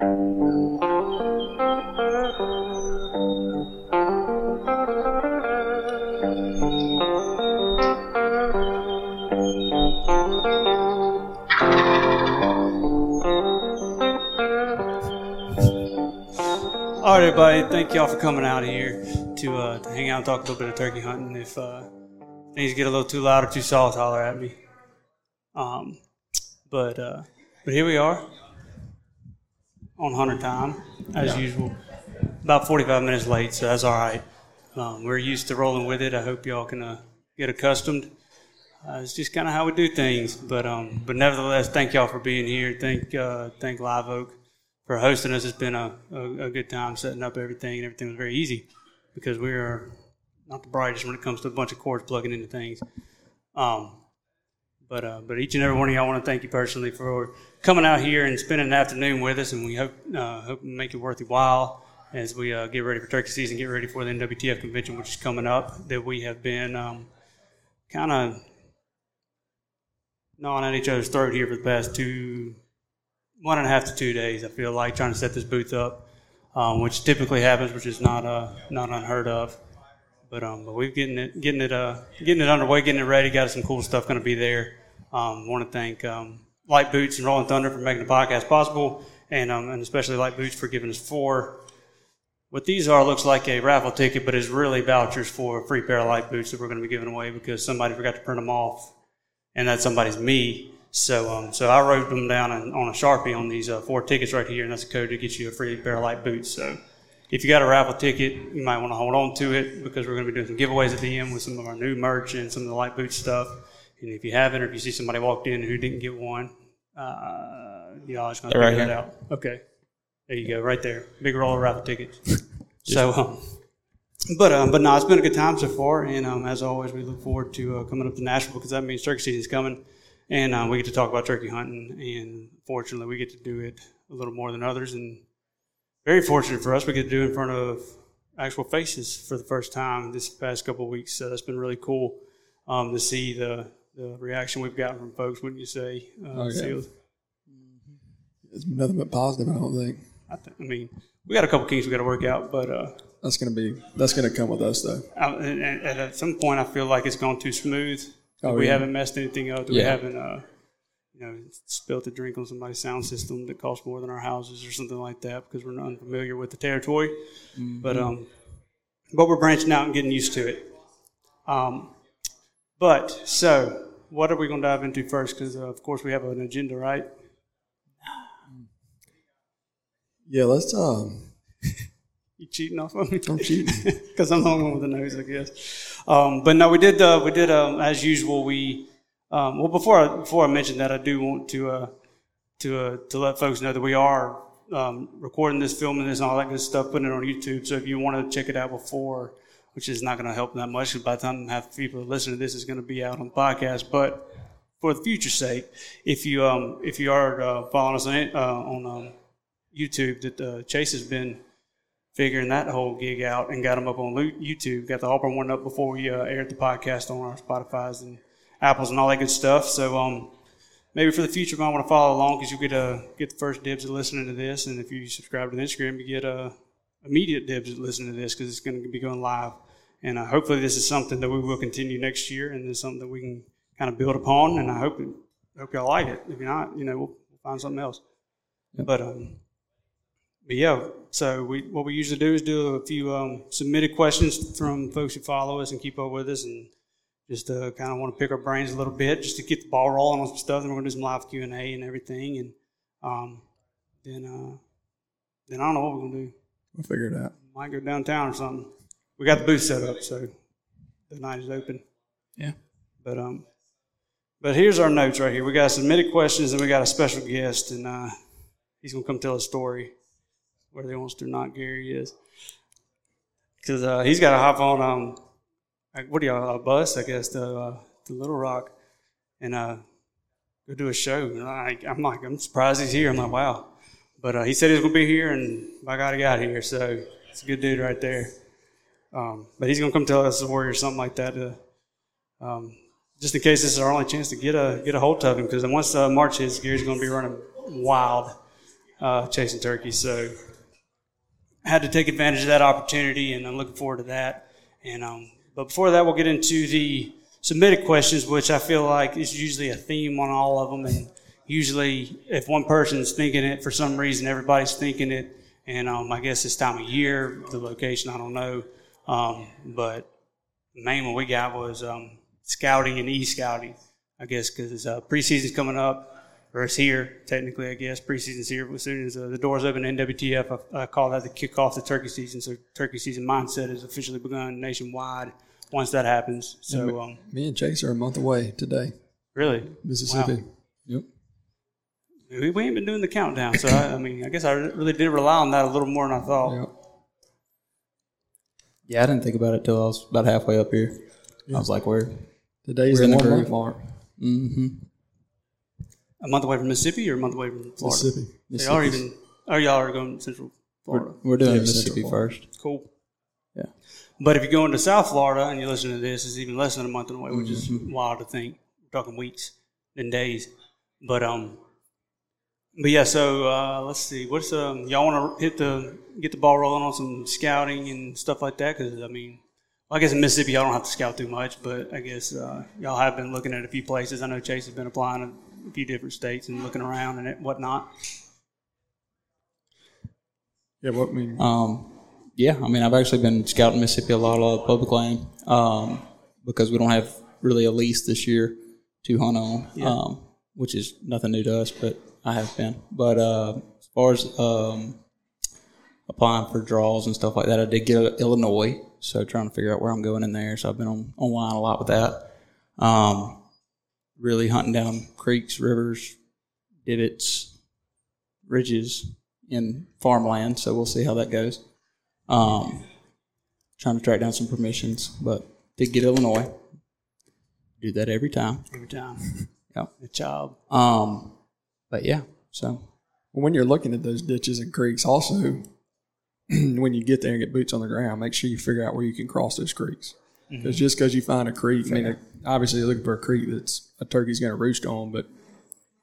All right, everybody. Thank y'all for coming out here to uh, to hang out and talk a little bit of turkey hunting. If uh, things get a little too loud or too soft, holler at me. Um, but uh, but here we are on hunter time as usual. About 45 minutes late, so that's all right. Um, we're used to rolling with it. I hope y'all can uh, get accustomed. Uh, it's just kind of how we do things. But um, but nevertheless, thank y'all for being here. Thank uh, thank Live Oak for hosting us. It's been a, a, a good time setting up everything, and everything was very easy because we are not the brightest when it comes to a bunch of cords plugging into things. Um, but uh, but each and every one of y'all want to thank you personally for coming out here and spending an afternoon with us, and we hope uh, hope make it worth your while as we uh, get ready for turkey season, get ready for the NWTF convention, which is coming up. That we have been um, kind of gnawing at each other's throat here for the past two, one and a half to two days. I feel like trying to set this booth up, um, which typically happens, which is not uh, not unheard of. But um, but we're getting it getting it uh getting it underway, getting it ready. Got some cool stuff going to be there. Um, want to thank um, Lite Boots and Rolling Thunder for making the podcast possible, and um, and especially Lite Boots for giving us four. What these are looks like a raffle ticket, but is really vouchers for a free pair of Lite Boots that we're going to be giving away because somebody forgot to print them off, and that somebody's me. So, um, so I wrote them down on, on a sharpie on these uh, four tickets right here, and that's a code to get you a free pair of Lite Boots. So, if you got a raffle ticket, you might want to hold on to it because we're going to be doing some giveaways at the end with some of our new merch and some of the Lite Boot stuff. And if you haven't, or if you see somebody walked in who didn't get one, uh, y'all just going to figure right that out. Okay, there you go, right there, big roll of raffle tickets. so, um, but um, but no, it's been a good time so far, and um, as always, we look forward to uh, coming up to Nashville because that means turkey season's coming, and uh, we get to talk about turkey hunting, and fortunately, we get to do it a little more than others, and very fortunate for us, we get to do it in front of actual faces for the first time this past couple of weeks. So that's been really cool um, to see the the reaction we've gotten from folks. Wouldn't you say, uh, Oh, yeah. Sills? It's nothing but positive. I don't think I, th- I mean, we got a couple kinks we got to work out, but uh, that's gonna be that's gonna come with us though. I, and, and at some point, I feel like it's gone too smooth. Oh, we yeah. haven't messed anything up. We haven't, uh, you know, spilled a drink on somebody's sound system that costs more than our houses or something like that because we're not unfamiliar with the territory. But um, but we're branching out and getting used to it. Um, but so, what are we going to dive into first? Because uh, of course we have an agenda, right? Yeah, let's um. You cheating off of me? I'm cheating. because I'm the only one with a nose, I guess. Um, but no, we did. Uh, we did um, as usual. We um, well before I, before I mention that, I do want to uh, to uh, to let folks know that we are um, recording this, filming this, and all that good stuff, putting it on YouTube. So if you want to check it out before, which is not going to help that much, by the time half the people that listen to this is going to be out on the podcast, but for the future's sake, if you um, if you are uh, following us on uh, on um, YouTube, that uh, Chase has been figuring that whole gig out and got them up on YouTube. Got the Auburn one up before we uh, aired the podcast on our Spotify's and Apples and all that good stuff. So um, maybe for the future, you might want to follow along because you get uh, get the first dibs at listening to this, and if you subscribe to the Instagram, you get uh, immediate dibs at listening to this because it's going to be going live. And uh, hopefully, this is something that we will continue next year, and it's something that we can kind of build upon. And I hope hope y'all like it. If you're not, you know, we'll, find something else. But um, but yeah, so we what we usually do is do a few um, submitted questions from folks who follow us and keep up with us, and just uh, kind of want to pick our brains a little bit, just to get the ball rolling on some stuff. And we're gonna do some live Q and A and everything, and um, then uh, then I don't know what we're gonna do. We'll figure it out. Might go downtown or something. We got the booth set up, so the night is open. Yeah. But um, but here's our notes right here. We got submitted questions, and we got a special guest, and uh, he's gonna come tell a story. Whether he wants to or not, Gary is, because uh, he's got to hop on um, what do y'all a bus? I guess to uh, Little Rock, and uh, go do a show. And I, I'm like, I'm surprised he's here. I'm like, wow. But uh, he said he was gonna be here, and by God, he got here. So it's a good dude right there. Um, but he's gonna come tell us a story or something like that. To, um, just in case this is our only chance to get a get a hold of him, because once uh, March hits, Gary's gonna be running wild. uh, chasing turkeys. So I had to take advantage of that opportunity, and I'm looking forward to that. And um, but before that, we'll get into the submitted questions, which I feel like is usually a theme on all of them. And usually, if one person's thinking it for some reason, everybody's thinking it. And um, I guess this time of year, the location, I don't know. Um, but the main one we got was um, scouting and e-scouting, I guess, because uh, preseason's coming up, or it's here technically. I guess preseason's here. As soon as uh, the doors open, NWTF, I, I call that the kick off the turkey season. So turkey season mindset has officially begun nationwide once that happens. So um, Me and Chase are a month away today, really, Mississippi. Yep. we, we ain't been doing the countdown. So I, I mean, I guess I really did rely on that a little more than I thought. Yep. Yeah, I didn't think about it till I was about halfway up here. I was like, where? Today's We're in the the one groove. month mark. Mm-hmm. A month away from Mississippi or a month away from Florida. Mississippi. So y'all are even. Oh, y'all are going to Central Florida. We're, we're doing Yeah, Mississippi first. Cool. Yeah. But if you're going to South Florida and you listen to this, it's even less than a month away, which is Mm-hmm. wild to think. We're talking weeks than days. But um, but yeah. So uh, let's see. What's um, y'all want to hit the get the ball rolling on some scouting and stuff like that? Because I mean, well, I guess in Mississippi y'all don't have to scout too much, but I guess uh, y'all have been looking at a few places. I know Chase has been applying to a few different states and looking around and whatnot. Yeah, what I mean, Um, yeah, I mean, I've actually been scouting Mississippi a lot, a lot of public land um, because we don't have really a lease this year to hunt on, um, which is nothing new to us, but I have been. But uh, as far as um, applying for draws and stuff like that, I did get Illinois, so trying to figure out where I'm going in there. So I've been on online a lot with that. Um, really hunting down creeks, rivers, divots, ridges in farmland. So we'll see how that goes. Um, trying to track down some permissions, but did get Illinois. Do that every time. Every time, Yep. a job. Um, but yeah, so when you're looking at those ditches and creeks, also when you get there and get boots on the ground, make sure you figure out where you can cross those creeks. Because just because you find a creek, I mean, obviously you're looking for a creek that's a turkey's going to roost on, but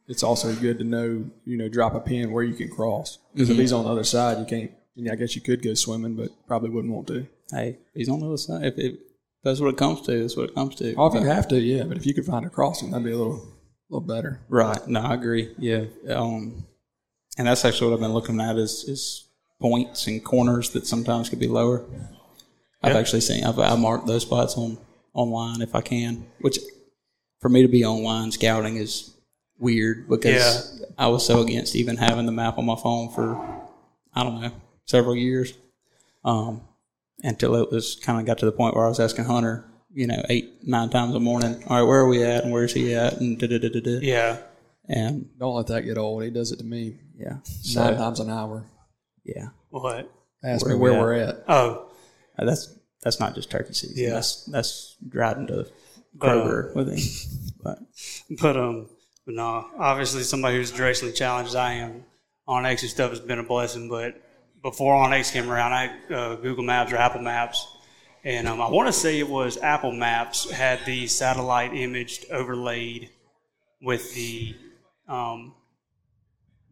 it's also good to know, you know, drop a pin where you can cross. Because if he's on the other side, you can't. I, guess you could go swimming, but probably wouldn't want to. hey, he's on the other side. If, if that's what it comes to, that's what it comes to. Oh, if you have to, yeah. But if you could find a crossing, that'd be a little, little better. Right. No, I agree. Yeah. Um, and that's actually what I've been looking at is, is points and corners that sometimes could be lower. I've Yeah. actually seen, I've, I marked those spots on online if I can, which for me to be online scouting is weird because I was so against even having the map on my phone for, I don't know, several years. Um, until it was kind of got to the point where I was asking Hunter, you know, eight, nine times a morning, all right, where are we at and where's he at and da da da da da. Yeah. And Don't let that get old. He does it to me yeah. nine times an hour. yeah. What? Ask Where me we where at? we're at. Oh, Uh, That's that's not just turkey season. Yeah. That's that's driving to Kroger with him. But but um, but no. Obviously, somebody who's directionally challenged as I am onX and stuff has been a blessing. But before onX came around, I had uh, Google Maps or Apple Maps, and um, I want to say it was Apple Maps had the satellite imaged overlaid with the um,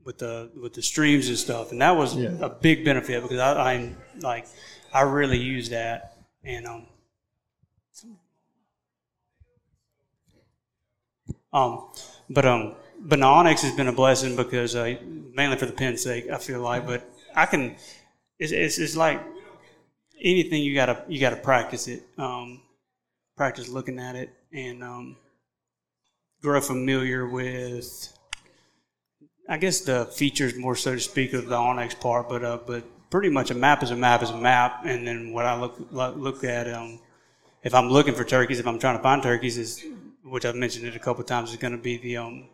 with the with the streams and stuff, and that was Yeah. a big benefit because I, I like I really use that, and um, um, but um, but onX has been a blessing because uh, mainly for the pin's sake, I feel like, but I can, it's it's, it's like anything you gotta you gotta practice it, um, practice looking at it, and um, grow familiar with. I guess the features more so to speak of the onX part, but uh, but pretty much a map is a map is a map, and then what I look look at um, if I'm looking for turkeys, if I'm trying to find turkeys, is which I've mentioned it a couple of times, is going to be the um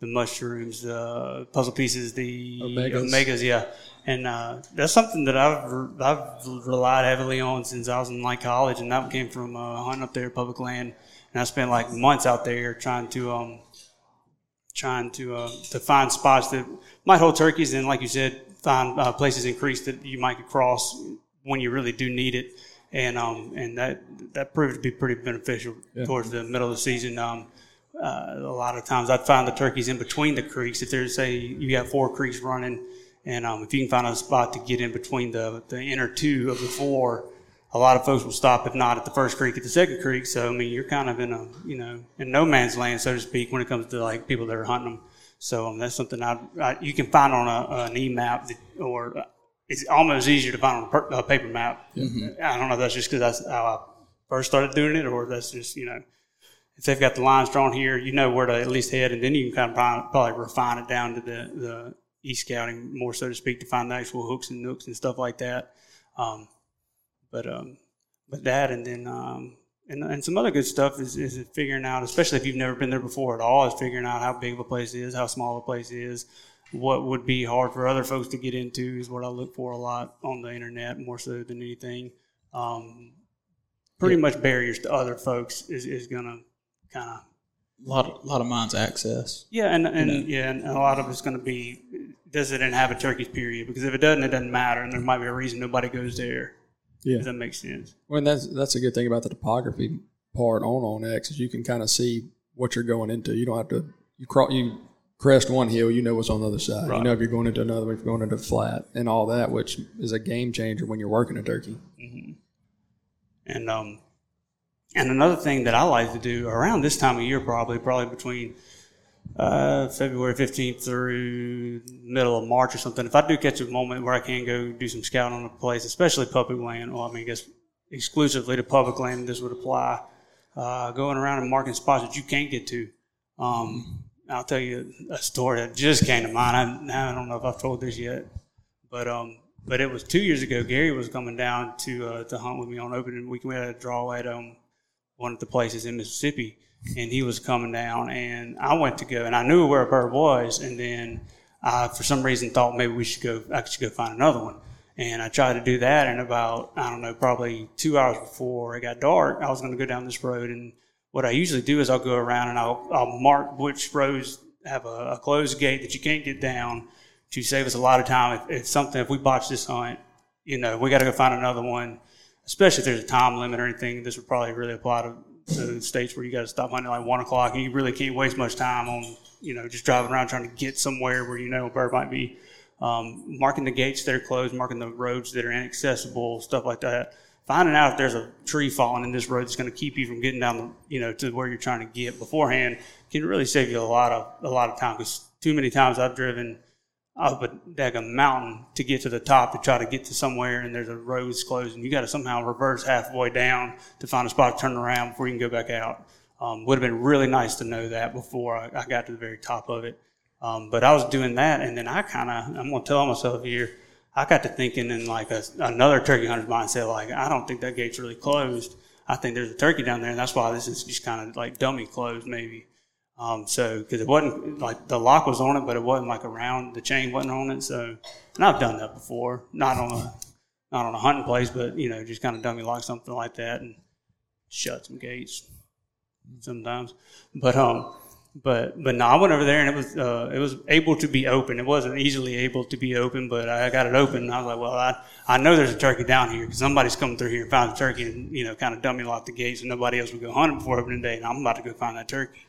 the mushrooms, the puzzle pieces, the Omegas. omegas yeah, and uh, that's something that I've I've relied heavily on since I was in like college, and that came from uh, hunting up there public land, and I spent like months out there trying to um trying to uh, to find spots that might hold turkeys, and like you said, find uh, places in creeks that you might cross when you really do need it, and um and that that proved to be pretty beneficial towards the middle of the season. Um, uh, a lot of times I'd find the turkeys in between the creeks. If there's say you got four creeks running, And um, if you can find a spot to get in between the the inner two of the four, a lot of folks will stop if not at the first creek at the second creek. So I mean, you're kind of in a you know in no man's land, so to speak, when it comes to like people that are hunting them. So um, that's something I, I, you can find on a, an e map or uh, it's almost easier to find on a, per, a paper map. Mm-hmm. I don't know if that's just because that's how I first started doing it, or that's just you know if they've got the lines drawn here, you know where to at least head, and then you can kind of probably refine it down to the the e scouting more so to speak to find the actual hooks and nooks and stuff like that. Um, but um, but that and then um, and, and some other good stuff is, is figuring out, especially if you've never been there before at all, is figuring out how big of a place is, how small a place is, what would be hard for other folks to get into is what I look for a lot on the internet more so than anything. Um, pretty yeah. much barriers to other folks is, is going to kind of a lot of, a lot of mine's access. Yeah, and, and you know? yeah, and a lot of it's going to be does it inhabit Turkey's period? Because if it doesn't, it doesn't matter, and there might be a reason nobody goes there. Yeah, Does that makes sense. Well, and that's that's a good thing about the topography part on onX is you can kind of see what you're going into. You don't have to you crawl you crest one hill, you know what's on the other side. Right. You know if you're going into another if you're going into flat and all that, which is a game changer when you're working a turkey. Mm-hmm. And um, and another thing that I like to do around this time of year, probably probably between uh, February 15th through middle of March or something. If I do catch a moment where I can go do some scouting on a place, especially public land, well, I mean, I guess exclusively to public land, this would apply. Uh, going around and marking spots that you can't get to. Um, I'll tell you a story that just came to mind. I, I don't know if I've told this yet, but um, but it was two years ago. Gary was coming down to uh, to hunt with me on opening weekend. We had a draw at um, one of the places in Mississippi, and he was coming down, and I went to go, and I knew where a bird was, and then I, for some reason, thought maybe we should go. I should go find another one, and I tried to do that, and about I don't know, probably two hours before it got dark, I was going to go down this road, and what I usually do is I'll go around and I'll, I'll mark which roads have a, a closed gate that you can't get down to save us a lot of time. If, if something, if we botch this hunt, you know, we got to go find another one. Especially if there's a time limit or anything, this would probably really apply to to states where you got to stop hunting like one o'clock, and you really can't waste much time on you know just driving around trying to get somewhere where you know a bird might be. Um, marking the gates that are closed, marking the roads that are inaccessible, stuff like that. Finding out if there's a tree falling in this road that's going to keep you from getting down, the, you know, to where you're trying to get beforehand can really save you a lot of a lot of time. Because too many times I've driven up a daggum mountain to get to the top to try to get to somewhere and there's a road's closed and you got to somehow reverse halfway down to find a spot to turn around before you can go back out. Um, would have been really nice to know that before I, I got to the very top of it. Um, but I was doing that and then I kind of, I'm going to tell myself here, I got to thinking in like a, another turkey hunter's mindset, like, I don't think that gate's really closed. I think there's a turkey down there and that's why this is just kind of like dummy closed maybe. Um, so, because it wasn't like the lock was on it, but it wasn't like around the chain wasn't on it. So, and I've done that before, not on a not on a hunting place, but you know, just kind of dummy lock something like that and shut some gates sometimes. But um, but but no, I went over there and it was uh, it was able to be open. It wasn't easily able to be open, but I got it open. And I was like, well, I I know there's a turkey down here because somebody's coming through here and found a turkey and you know kind of dummy locked the gates and nobody else would go hunting before opening day. And I'm about to go find that turkey.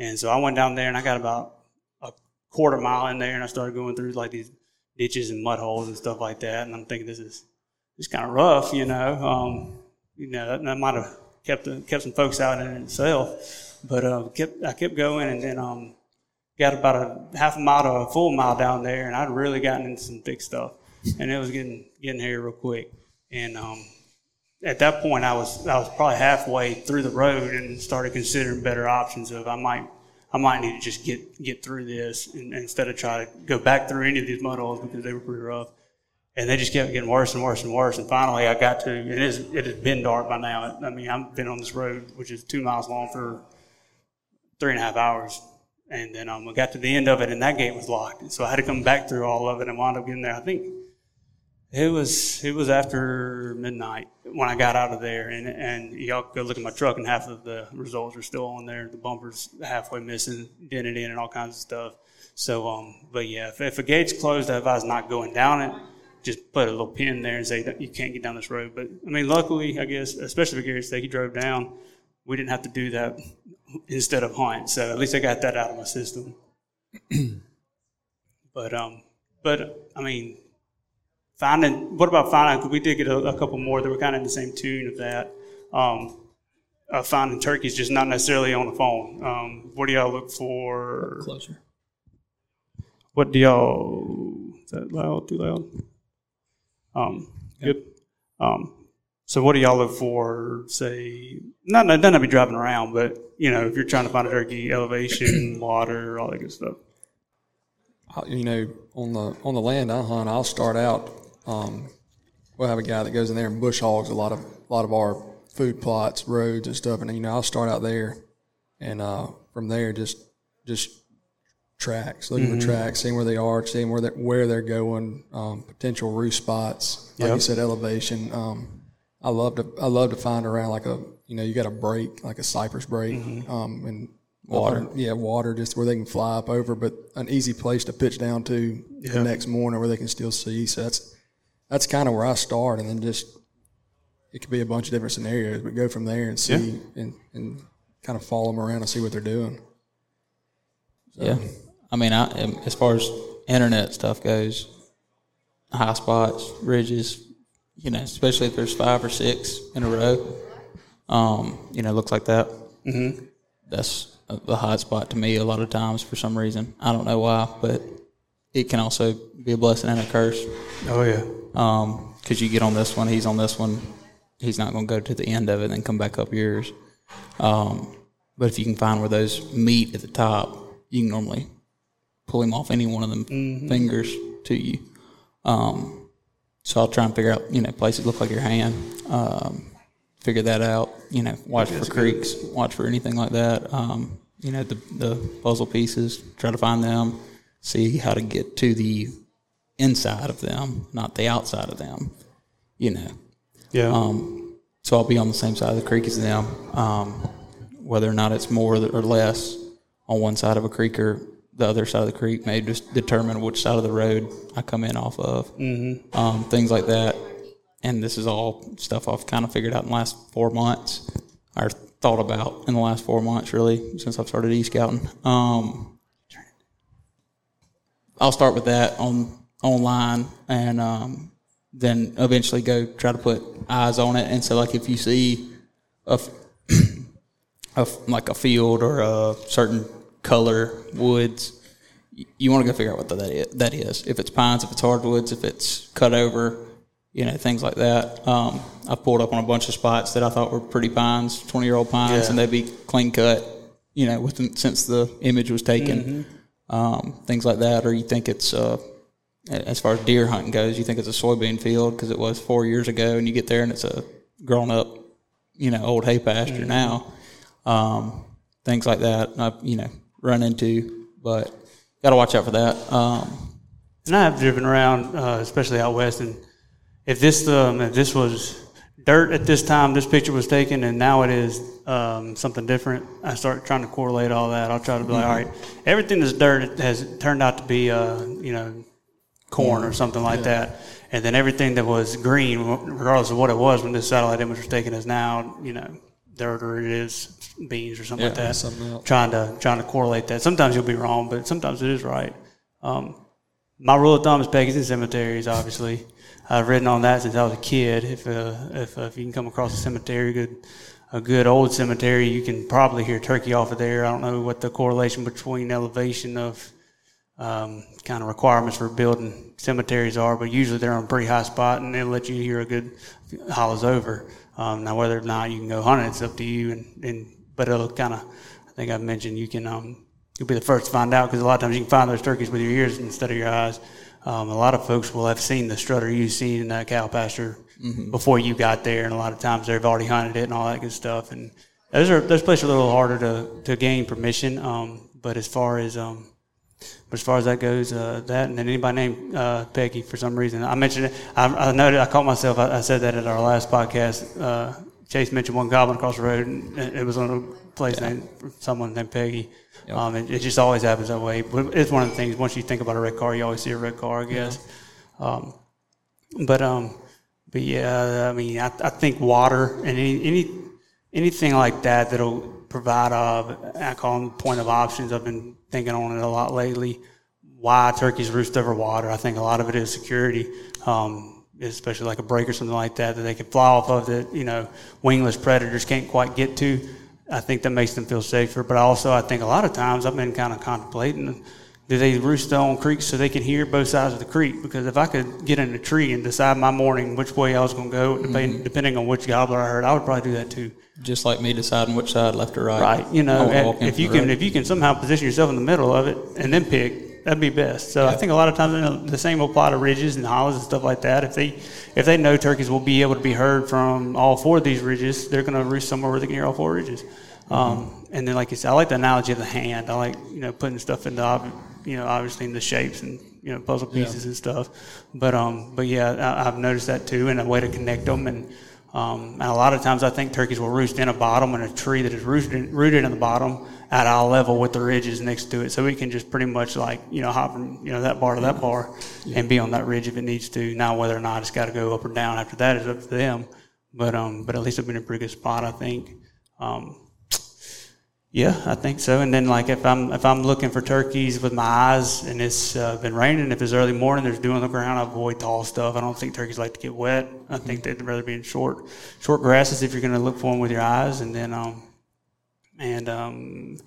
And so I went down there and I got about a quarter mile in there and I started going through like these ditches and mud holes and stuff like that. And I'm thinking this is it's kind of rough, you know. Um, you know, that, that might have kept kept some folks out in itself. But uh, kept I kept going and then um, got about a half a mile to a full mile down there, and I'd really gotten into some thick stuff, and it was getting getting here real quick. And um, at that point, I was I was probably halfway through the road and started considering better options of I might I might need to just get get through this and, instead of try to go back through any of these mud holes because they were pretty rough. And they just kept getting worse and worse and worse. And finally, I got to it is it has been dark by now. I mean, I've been on this road which is two miles long for three and a half hours. And then um, I got to the end of it, and that gate was locked. So I had to come back through all of it and wound up getting there. I think it was it was after midnight when I got out of there, and and y'all go look at my truck, and half of the results are still on there. The bumper's halfway missing, dented in, and all kinds of stuff. So, um, but yeah, if, if a gate's closed, I advise not going down it. Just put a little pin there and say you can't get down this road. But I mean, luckily, I guess, especially for Gary Stake, he drove down. We didn't have to do that instead of hunt. So at least I got that out of my system. but um, but I mean, finding what about finding? We did get a, a couple more that were kind of in the same tune of that. Um, uh, finding turkeys, just not necessarily on the phone. Um, what do y'all look for? Closer. What do y'all? Is that loud? Too loud? Um, good. Um, so what do y'all look for? Say, not doesn't have to be driving around, but you know, if you're trying to find a turkey, elevation, water, all that good stuff. You know, on the on the land I hunt, I'll start out. Um, we'll have a guy that goes in there and bush hogs a lot of a lot of our food plots, roads, and stuff. And you know, I'll start out there, and uh, from there, just just tracks, looking for tracks, seeing where they are, seeing where they where they're going, um, potential roost spots. Like you said, elevation. Um, I love to I love to find around like a you know you got a break like a cypress break, um, and water. Yeah, water, just where they can fly up over, but an easy place to pitch down to the next morning where they can still see. So that's that's kind of where I start, and then just it could be a bunch of different scenarios, but go from there and see and, and kind of follow them around and see what they're doing. Yeah, I mean, I um, as far as internet stuff goes, high spots, ridges, you know, especially if there's five or six in a row, um, you know, looks like that. Mm-hmm. That's a, a hot spot to me a lot of times for some reason. I don't know why, but it can also be a blessing and a curse. Oh yeah. Um, because you get on this one, he's on this one, he's not going to go to the end of it and then come back up yours. Um, but if you can find where those meet at the top, you can normally pull him off any one of them fingers to you. Um, so I'll try and figure out, you know, places look like your hand. Um, figure that out. You know, watch for creeks, watch for anything like that. Um, you know, the the puzzle pieces, try to find them, see how to get to the inside of them, not the outside of them. You know, Yeah. um, so I'll be on the same side of the creek as them. Um, whether or not it's more or less on one side of a creek or the other side of the creek may just determine which side of the road I come in off of. Mm-hmm. Um, things like that. And this is all stuff I've kind of figured out in the last four months, or thought about in the last four months, really, since I've started e scouting. Um, I'll start with that on online, and um, then eventually go try to put eyes on it. And so, like if you see a, f- a f- like a field or a certain color woods, you want to go figure out what that is, that is. If it's pines, if it's hardwoods, if it's cut over, you know, things like that. Um, I've pulled up on a bunch of spots that I thought were pretty pines, twenty year old pines, Yeah. and they'd be clean cut, you know, within, since the image was taken. Mm-hmm. Um, things like that, or you think it's uh, as far as deer hunting goes, you think it's a soybean field because it was four years ago, and you get there and it's a grown up, you know, old hay pasture now. Um, things like that, I've you know run into, but got to watch out for that. Um, And I have driven around, uh, especially out west, and if this um, if this was dirt at this time, this picture was taken, and now it is um, something different. I start trying to correlate all that. I'll try to be like, all right, everything that's dirt has turned out to be, uh, you know, corn or something like that, and then everything that was green, regardless of what it was when this satellite image was taken, is now, you know, dirt or it is beans or something like that. something. Trying to trying to correlate that. Sometimes you'll be wrong, but sometimes it is right. Um, my rule of thumb is and cemeteries. Obviously, I've written on that since I was a kid. If uh, if, uh, if you can come across a cemetery, good a good old cemetery, you can probably hear turkey off of there. I don't know what the correlation between elevation of um, kind of requirements for building cemeteries are, but usually they're on a pretty high spot and they'll let you hear a good hollows over. Um, now, whether or not you can go hunt it, it's up to you. And, and but it'll kind of, I think I've mentioned you can um, you'll be the first to find out because a lot of times you can find those turkeys with your ears instead of your eyes. Um, a lot of folks will have seen the strutter you've seen in that cow pasture before you got there, and a lot of times they've already hunted it and all that good stuff. And those are those places are a little harder to, to gain permission. Um, but as far as um, but as far as that goes, uh, that and then anybody named uh, Peggy for some reason, I mentioned it. I, I noted, I caught myself. I, I said that at our last podcast. Uh, Chase mentioned one goblin across the road, and it it was on a place named someone named Peggy. Um, it, it just always happens that way. But it's one of the things. Once you think about a red car, you always see a red car. I guess. Um, but um, but yeah, I mean, I, I think water and any, any anything like that that'll provide a I call them point of options. I've been thinking on it a lot lately. why turkeys roost over water. I think a lot of it is security, um, especially like a break or something like that that they can fly off of that you know wingless predators can't quite get to. I think that makes them feel safer. But also, I think a lot of times I've been kind of contemplating do they roost on creeks so they can hear both sides of the creek? Because if I could get in a tree and decide my morning which way I was going to go, depending, mm-hmm. depending on which gobbler I heard, I would probably do that too. Just like me deciding which side, left or right. Right. You know, if you can, road. if you can somehow position yourself in the middle of it and then pick, that'd be best. So yeah. I think a lot of times you know, the same will apply to ridges and hollows and stuff like that. If they, if they know turkeys will be able to be heard from all four of these ridges, they're going to roost somewhere where they can hear all four ridges. Mm-hmm. Um, and then, like you said, I like the analogy of the hand. I like you know putting stuff in the you know, obviously in the shapes and you know puzzle pieces yeah. and stuff. But um, but yeah, I, have noticed that too, and a way to connect them. And um, and a lot of times I think turkeys will roost in a bottom in a tree that is rooted in, rooted in the bottom at eye level with the ridges next to it, so we can just pretty much like you know hop from you know that bar to that bar yeah. and be on that ridge if it needs to. Now whether or not it's got to go up or down after that is up to them. But um, but at least I've been in a pretty good spot, I think. Um, yeah, I think so. And then like if I'm if I'm looking for turkeys with my eyes and it's uh, been raining, if it's early morning, there's dew on the ground, I avoid tall stuff. I don't think turkeys like to get wet. I think they'd rather be in short short grasses if you're going to look for them with your eyes. And then um and um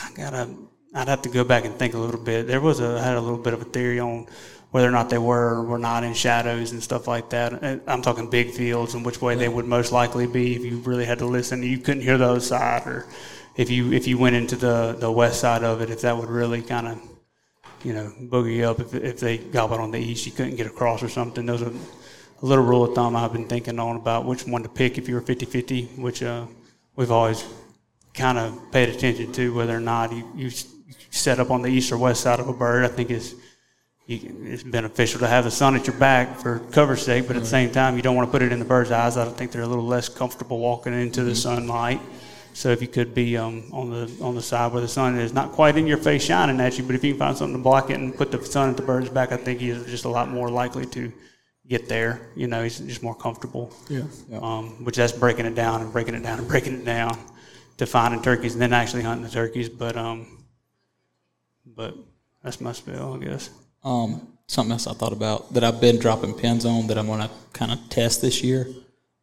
I gotta I'd have to go back and think a little bit. There was a I had a little bit of a theory on whether or not they were or were not in shadows and stuff like that. I'm talking big fields and which way they would most likely be if you really had to listen. You couldn't hear the other side or if you if you went into the the west side of it, if that would really kind of you know boogie up if if they gobbled on the east, you couldn't get across or something. Those are a little rule of thumb I've been thinking on about which one to pick if you were 50-50, which uh, we've always kind of paid attention to whether or not you, you set up on the east or west side of a bird. I think is it's beneficial to have the sun at your back for cover sake, but at the same time, you don't want to put it in the bird's eyes. I think they're a little less comfortable walking into the mm-hmm. sunlight. So if you could be um, on the on the side where the sun is not quite in your face shining at you, but if you can find something to block it and put the sun at the bird's back, I think he's just a lot more likely to get there. You know, he's just more comfortable. Yeah. yeah. Um, which that's breaking it down and breaking it down and breaking it down to finding turkeys and then actually hunting the turkeys. But um, but that's my spell, I guess. Um, something else I thought about that I've been dropping pins on that I'm going to kind of test this year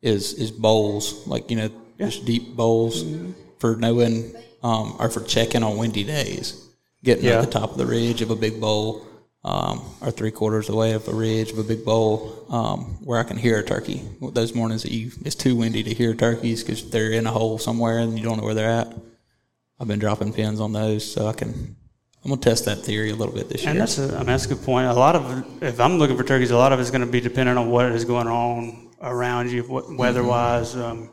is is bowls. Like you know. Just deep bowls mm-hmm. for knowing um, or for checking on windy days. Getting yeah. at the top of the ridge of a big bowl, um, or three quarters of the way of a ridge of a big bowl, um, where I can hear a turkey. Those mornings that you it's too windy to hear turkeys because they're in a hole somewhere and you don't know where they're at. I've been dropping pins on those so I can I'm gonna test that theory a little bit this year. And that's a, I mean, that's a good point. A lot of if I'm looking for turkeys, a lot of it's going to be dependent on what is going on around you, what weather-wise. Um,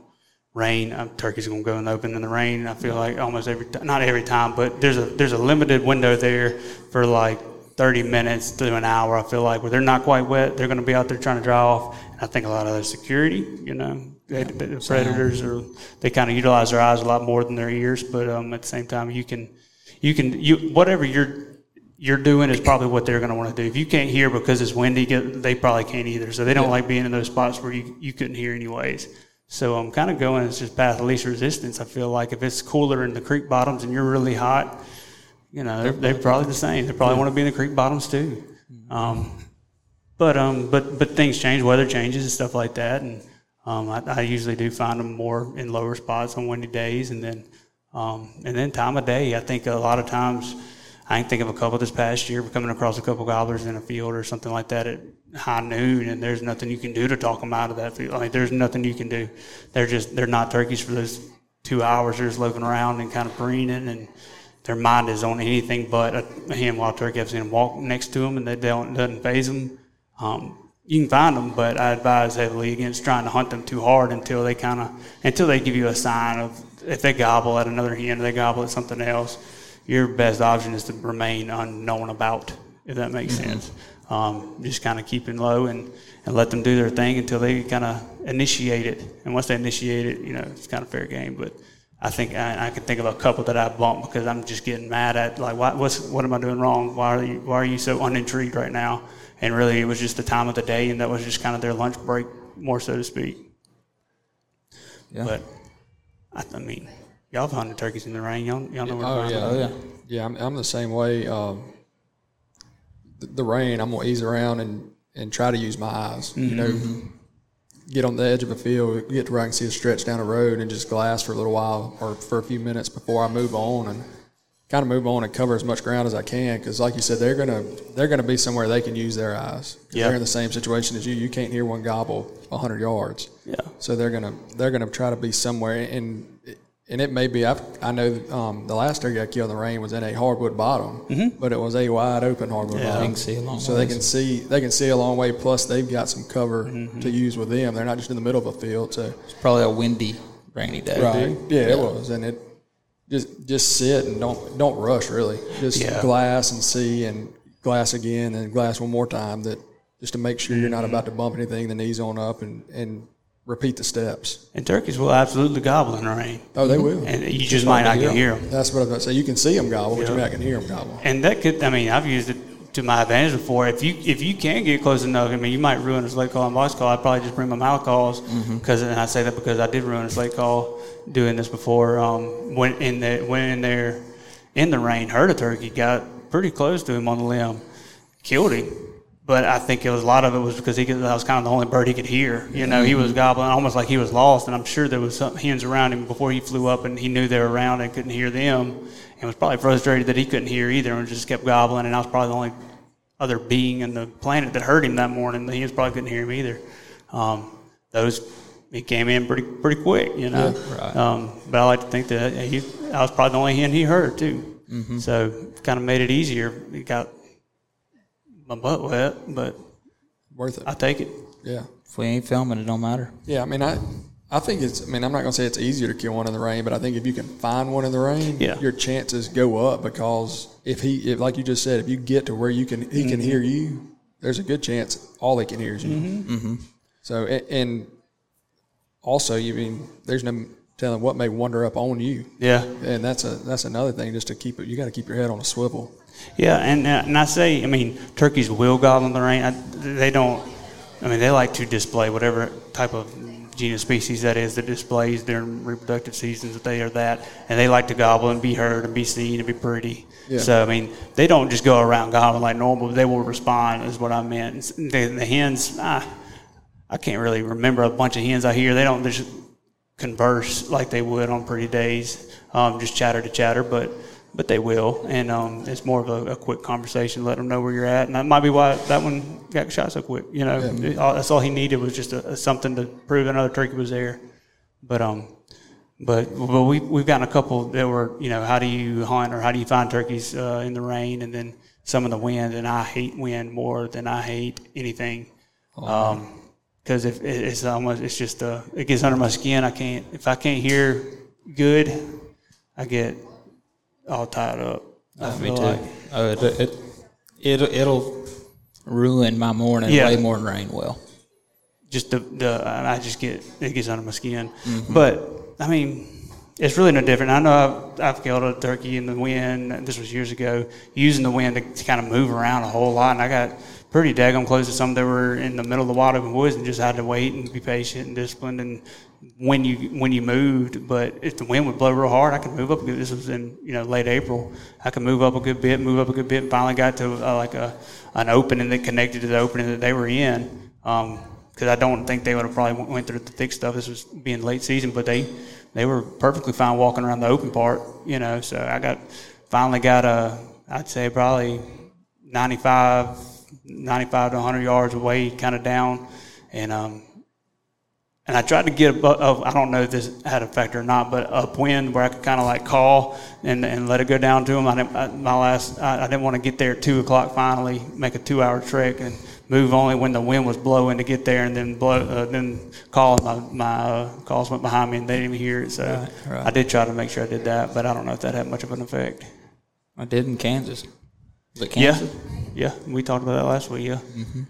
rain, um, turkey's going to go in and open in the rain. I feel like almost every not every time, but there's a there's a limited window there for like 30 minutes to an hour. I feel like where they're not quite wet, they're going to be out there trying to dry off. And I think a lot of the security, you know, they, the predators are they kind of utilize their eyes a lot more than their ears, but um, at the same time, you can you can you whatever you're you're doing is probably what they're going to want to do. If you can't hear because it's windy, they probably can't either. So they don't yeah. like being in those spots where you, you couldn't hear anyways. So I'm kind of going it's just path of least resistance. I feel like if it's cooler in the creek bottoms and you're really hot, you know, they're, they're probably the same. They probably want to be in the creek bottoms too. Um, but um, but but things change, weather changes and stuff like that, and um, I, I, usually do find them more in lower spots on windy days, and then um, and then time of day. I think a lot of times I can think of a couple this past year, coming across a couple gobblers in a field or something like that at high noon, and there's nothing you can do to talk them out of that field. Like there's nothing you can do. They're just they're not turkeys for those two hours. They're just looking around and kind of preening, and their mind is on anything but a hen wild turkey. I've seen them walk next to them, and they don't doesn't phase them. Um, you can find them, but I advise heavily against trying to hunt them too hard until they kind of until they give you a sign of if they gobble at another hen or they gobble at something else your best option is to remain unknown about, if that makes mm-hmm. sense. Um, just kind of keeping low and, and let them do their thing until they kind of initiate it. And once they initiate it, you know, it's kind of fair game. But I think I, I can think of a couple that I bumped because I'm just getting mad at like, what, what's, what am I doing wrong? Why are you, why are you so unintrigued right now? And really, it was just the time of the day, and that was just kind of their lunch break, more so to speak. Yeah. But I, I mean, Y'all have hunted turkeys in the rain. Y'all, y'all know where oh, yeah. oh, yeah. Yeah, I'm, I'm, the same way. Um, the, the rain, I'm gonna ease around and and try to use my eyes. You know, get on the edge of a field, get to where I can see a stretch down a road, and just glass for a little while or for a few minutes before I move on and kind of move on and cover as much ground as I can. Because, like you said, they're gonna they're gonna be somewhere they can use their eyes. Yeah. They're in the same situation as you. You can't hear one gobble hundred yards. Yeah. So they're gonna they're gonna try to be somewhere, and and it may be. I've, I know um, the last turkey I killed in the rain was in a hardwood bottom, but it was a wide open hardwood Yeah. bottom. You can see a long So they can see they can see a long way. Plus they've got some cover to use with them. They're not just in the middle of a field. So It's probably a windy, rainy day. right, yeah, it was, and it just just sit and don't don't rush really. Just Yeah. glass and see and glass again and glass one more time. That just to make sure you're Mm-hmm. not about to bump anything. The knees on up and and repeat the steps. And turkeys will absolutely gobble in the rain, Oh, they will. and you just might not can hear them. That's what I was about to say. You can see them gobble, but you may not can hear them gobble. And that could, I mean, I've used it to my advantage before. If you if you can get close enough, I mean, you might ruin a slate call and box call. I'd probably just bring my mouth calls because, and I say that because I did ruin a slate call doing this before. Um, went in there, went in there in the rain, heard a turkey, got pretty close to him on the limb, killed him. But I think it was a lot of it was because he could, that was kind of the only bird he could hear. You know, he was gobbling almost like he was lost, and I'm sure there was some hens around him before he flew up, and he knew they were around and couldn't hear them, and was probably frustrated that he couldn't hear either, and just kept gobbling. And I was probably the only other being in the planet that heard him that morning. The hens probably couldn't hear him either. Um, those he came in pretty pretty quick, you know. right. um, but I like to think that he, I was probably the only hen he heard too. So kind of made it easier. He got my butt wet, but Worth it. I take it. Yeah. If we ain't filming, it don't matter. Yeah, I mean, I, I think it's. I mean, I'm not going to say it's easier to kill one in the rain, but I think if you can find one in the rain, Yeah. your chances go up because if he, if like you just said, if you get to where you can, he Mm-hmm. can hear you. There's a good chance all he can hear is you. Mm-hmm. So a- and also, you mean there's no telling what may wander up on you, Yeah, and that's a that's another thing. Just to keep it, you got to keep your head on a swivel. Yeah, and uh, and I say, I mean, turkeys will gobble in the rain. I, they don't. I mean, they like to display whatever type of genus species that is that displays during reproductive seasons that they are that, and they like to gobble and be heard and be seen and be pretty. Yeah. So I mean, they don't just go around gobbling like normal. They will respond, is what I meant. The, the hens, ah, I can't really remember a bunch of hens I hear. They don't just converse like they would on pretty days, um, just chatter to chatter, but but they will, and um, it's more of a, a quick conversation, let them know where you're at, and that might be why that one got shot so quick. You know, It- all, that's all he needed was just a, a something to prove another turkey was there. But um, but but we we've gotten a couple that were you know how do you hunt or how do you find turkeys uh, in the rain, and then some in the wind, and I hate wind more than I hate anything. Um, because if it's almost it's just uh, it gets under my skin. I can't if I can't hear good, I get all tied up. I Me feel too. like. Oh, it, it, it, it'll ruin my morning Yeah. way more than rain will. just the, the I just get it gets under my skin. Mm-hmm. But I mean, it's really no different. I know I've, I've killed a turkey in the wind. This was years ago, using the wind to, to kind of move around a whole lot, and I got pretty daggone close to some that were in the middle of the wide open woods, and just had to wait and be patient and disciplined. And when you when you moved, but if the wind would blow real hard, I could move up. This was in you know late April. I could move up a good bit, move up a good bit, and finally got to uh, like a an opening that connected to the opening that they were in. Um, because I don't think they would have probably went through the thick stuff. This was being late season, but they they were perfectly fine walking around the open part, you know. So I got finally got a I'd say probably 95, 95 to 100 yards away, kind of down, and um, and I tried to get above, I don't know if this had an effect or not, but upwind where I could kind of like call and, and let it go down to them. I didn't, I, my last, I, I didn't want to get there at two o'clock finally, make a two hour trek and move only when the wind was blowing to get there and then blow, uh, then call my, my uh, calls went behind me and they didn't even hear it. So Right, right. I did try to make sure I did that, but I don't know if that had much of an effect. I did in Kansas. Was it Yeah. Kansas? Yeah. We talked about that last week. Yeah.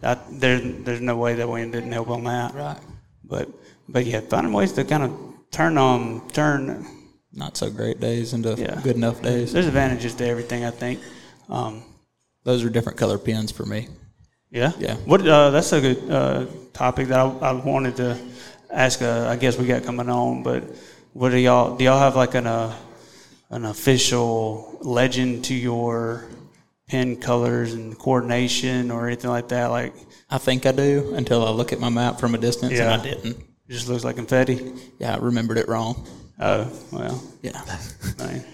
I, there, there's no way that wind didn't help on that. Right. But, but yeah, finding ways to kind of turn um turn Not so great days into Yeah. good enough days. There's advantages to everything, I think. Um, Those are different color pins for me. yeah, Yeah. What? Uh, that's a good uh, topic that I, I wanted to ask. Uh, I guess we got coming on, but what do y'all do? Y'all have like an uh, an official legend to your pin colors and coordination or anything like that? Like, I think I do until I look at my map from a distance, Yeah. and I didn't. It just looks like confetti. Yeah, I remembered it wrong. Oh, well, Yeah, dang.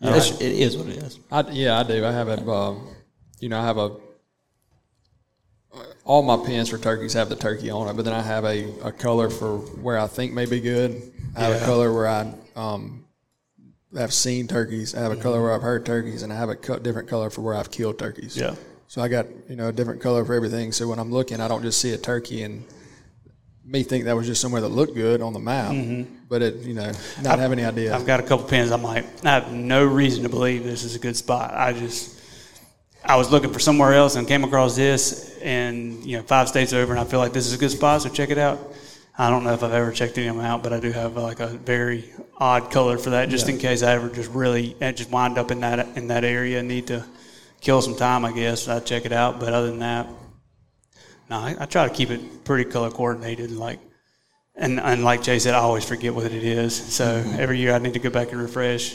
It's- it is what it is. I, yeah, I do. I have a, uh, you know, I have a. All my pins for turkeys have the turkey on it, but then I have a, a color for where I think may be good. I have Yeah. a color where I um, have seen turkeys. I have a color where I've heard turkeys, and I have a co- different color for where I've killed turkeys. Yeah. So I got you know a different color for everything. So when I'm looking, I don't just see a turkey and me think that was just somewhere that looked good on the map, mm-hmm. but it you know not have any idea. I've got a couple pins. I'm like, I have no reason to believe this is a good spot. I just, I was looking for somewhere else and came across this, and you know, five states over, and I feel like this is a good spot, so check it out. I don't know if I've ever checked any of them out, but I do have like a very odd color for that, just in case I ever just really I just wind up in that in that area and need to kill some time. I guess I'd check it out. But other than that, no, I, I try to keep it pretty color coordinated, like. And, and like Jay said, I always forget what it is. So mm-hmm. every year I need to go back and refresh.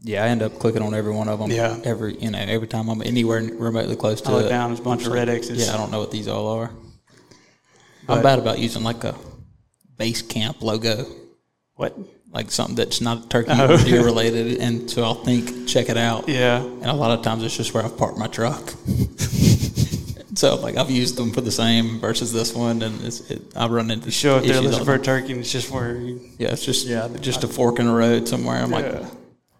Yeah, I end up clicking on every one of them. Yeah. Every you know, every time I'm anywhere remotely close to I look it. down, there's a bunch of red X's. Yeah, I don't know what these all are. But- I'm bad about using like a base camp logo, What? like something that's not turkey Oh. or deer related, and so I'll think check it out. Yeah. And a lot of times it's just where I've parked my truck. so like I've used them for the same versus this one, and it's, it, I run into Show if they're looking for a turkey and it's just where you. yeah, it's just Yeah, just a fork in the road somewhere. I'm Yeah. like,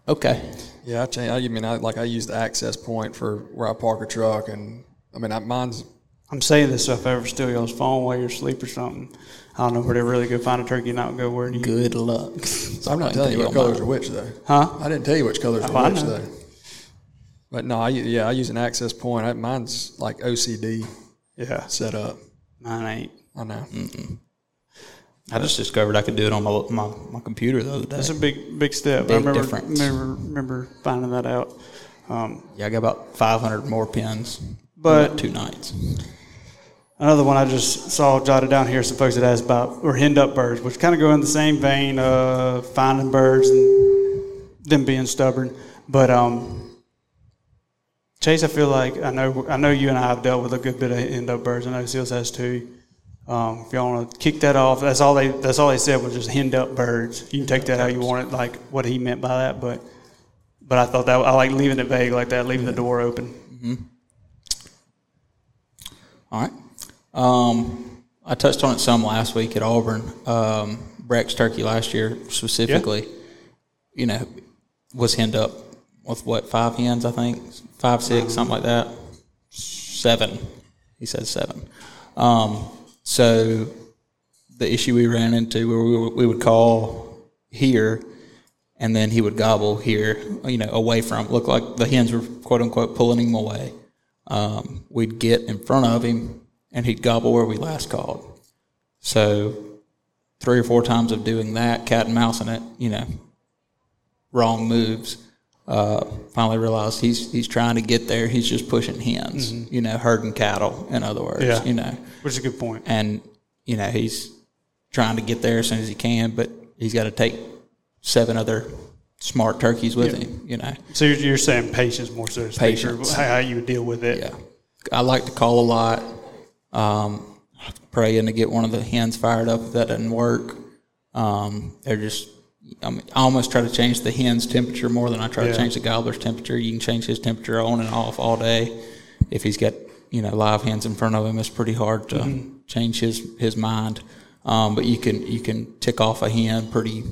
okay, Yeah, I change. I mean, I like I use the access point for where I park a truck, and I mean, I, mine's I'm saying this so if I ever steal y'all's phone while you're asleep or something, I don't know where to really go find a turkey and not go where do you. good luck. So I'm not telling you what colors are which though. Huh? I didn't tell you which colors Oh, are which know. though. But no, I, u- yeah, I use an access point. I, mine's like OCD Yeah. set up. Mine ain't. I know. I just discovered I could do it on my my, my computer the other day. That's a big, big step. I Big remember, difference. remember, remember finding that out. Um, Yeah, I got about 500 more pins. But- in two nights. Another one I just saw jotted down here. Some folks that asked about or henned up birds, which kind of go in the same vein of finding birds and them being stubborn. But um, Chase, I feel like I know I know you and I have dealt with a good bit of up birds. I know Sills has too. Um, if y'all want to kick that off, that's all they that's all they said was just henned up birds. You can take that how you want it, like what he meant by that. But but I thought that I like leaving it vague like that, leaving the door open. All right. Um, I touched on it some last week at Auburn. Um, Breck's turkey last year specifically, you know, was henned up with what five hens? I think five, six, something like that. Seven. He said seven. Um, so the issue we ran into where we, we would call here and then he would gobble here, you know, away from, look like the hens were quote unquote pulling him away. Um, we'd get in front of him and he'd gobble where we last called. So three or four times of doing that, cat and mouse in it, you know, wrong moves. Uh, finally realized he's he's trying to get there. He's just pushing hens, you know, herding cattle. In other words, Yeah. you know, Which is a good point. and you know he's trying to get there as soon as he can, but he's got to take seven other smart turkeys with him. You know, So you're, you're saying patience more so to speak, or Patience. how, how you would deal with it. yeah. I like to call a lot. Um, praying to get one of the hens fired up if that doesn't work. Um, they're just. I, mean, I almost try to change the hen's temperature more than I try Yeah. to change the gobbler's temperature. You can change his temperature on and off all day. If he's got you know live hens in front of him, it's pretty hard to change his his mind. Um, but you can you can tick off a hen pretty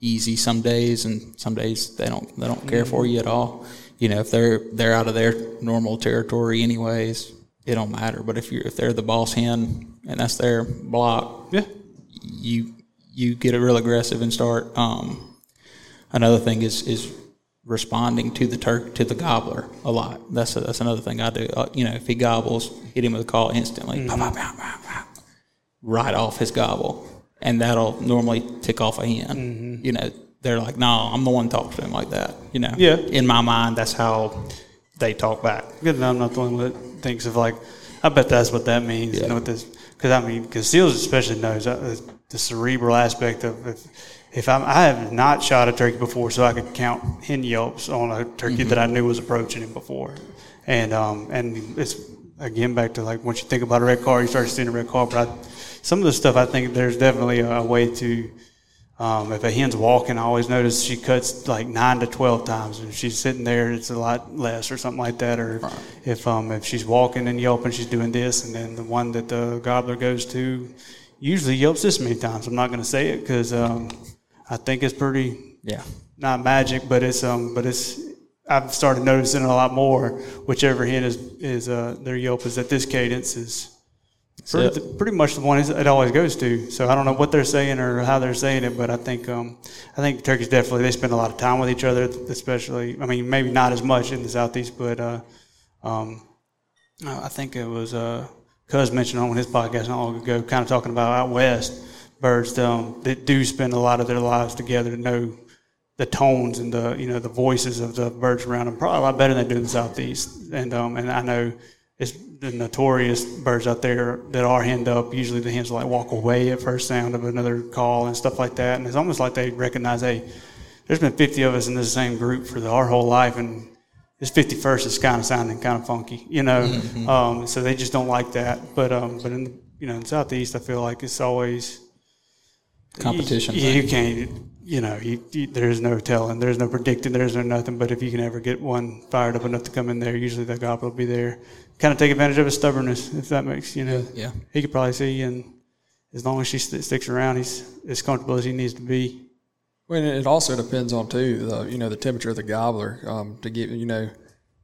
easy some days, and some days they don't they don't care for you at all. You know, if they're they're out of their normal territory anyways, it don't matter. But if you're if they're the boss hen and that's their block, Yeah. you you get real aggressive and start. Um, another thing is is responding to the turk to the gobbler a lot. That's a, that's another thing I do. Uh, you know, if he gobbles, hit him with a call instantly, pow, pow, pow, pow. right off his gobble, and that'll normally tick off a hen. You know, they're like, "No, I'm the one talking to him like that." You know, Yeah. In my mind, that's how they talk back. Good. I'm not the one that thinks of like. I bet that's what that means. You know what this? Because I mean, because Sills especially knows uh, the cerebral aspect of if, if I'm, I have not shot a turkey before, so I could count hen yelps on a turkey that I knew was approaching him before. and um, and it's again back to like once you think about a red car, you start seeing a red car. But I, some of the stuff I think there's definitely a, way to. Um, if a hen's walking, I always notice she cuts like nine to twelve times. If she's sitting there, it's a lot less or something like that. Or if um, if she's walking and yelping, she's doing this, and then the one that the gobbler goes to usually yelps this many times. I'm not going to say it because um, I think it's pretty Yeah. not magic, but it's um, but it's I've started noticing it a lot more. Whichever hen is is uh, their yelp is at this cadence is pretty, pretty much the one it always goes to. So I don't know what they're saying or how they're saying it, but I think um, I think turkeys definitely they spend a lot of time with each other, especially. I mean, maybe not as much in the southeast, but uh, um, I think it was uh, Cuz mentioned on his podcast not long ago, kind of talking about out west birds um, that do spend a lot of their lives together to know the tones and the you know the voices of the birds around them probably a lot better than they do in the southeast. And um, and I know it's the notorious birds out there that are henned up. Usually the hens like walk away at first sound of another call and stuff like that. And it's almost like they recognize, hey, there's been 50 of us in this same group for the, our whole life, and this 51st is kind of sounding kind of funky, you know. Mm-hmm. Um, so they just don't like that. But um, but in the, you know in the southeast, I feel like it's always competition. You, you can't you know, you, you, there's no telling, there's no predicting, there's no nothing. But if you can ever get one fired up enough to come in there, usually the gobbler will be there. Kind of take advantage of his stubbornness, if that makes you know. Yeah. He could probably see, and as long as she st- sticks around, he's as comfortable as he needs to be. Well, it also depends on too, the you know, the temperature of the gobbler. Um, to get you know,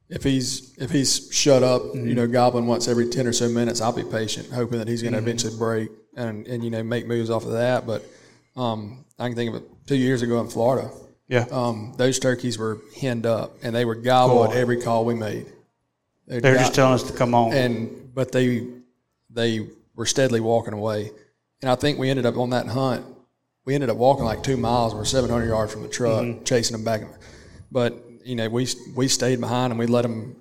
if he's if he's shut up, mm-hmm. you know, gobbling once every ten or so minutes, I'll be patient, hoping that he's going to mm-hmm. eventually break and and you know make moves off of that. But um, I can think of it two years ago in Florida. Yeah. Um, those turkeys were henned up, and they were gobble at every call we made. They're, They're just telling us to come on. And but they they were steadily walking away, and I think we ended up on that hunt. We ended up walking like two miles. We're 700 yards from the truck, mm-hmm. chasing them back. But you know, we we stayed behind and we let them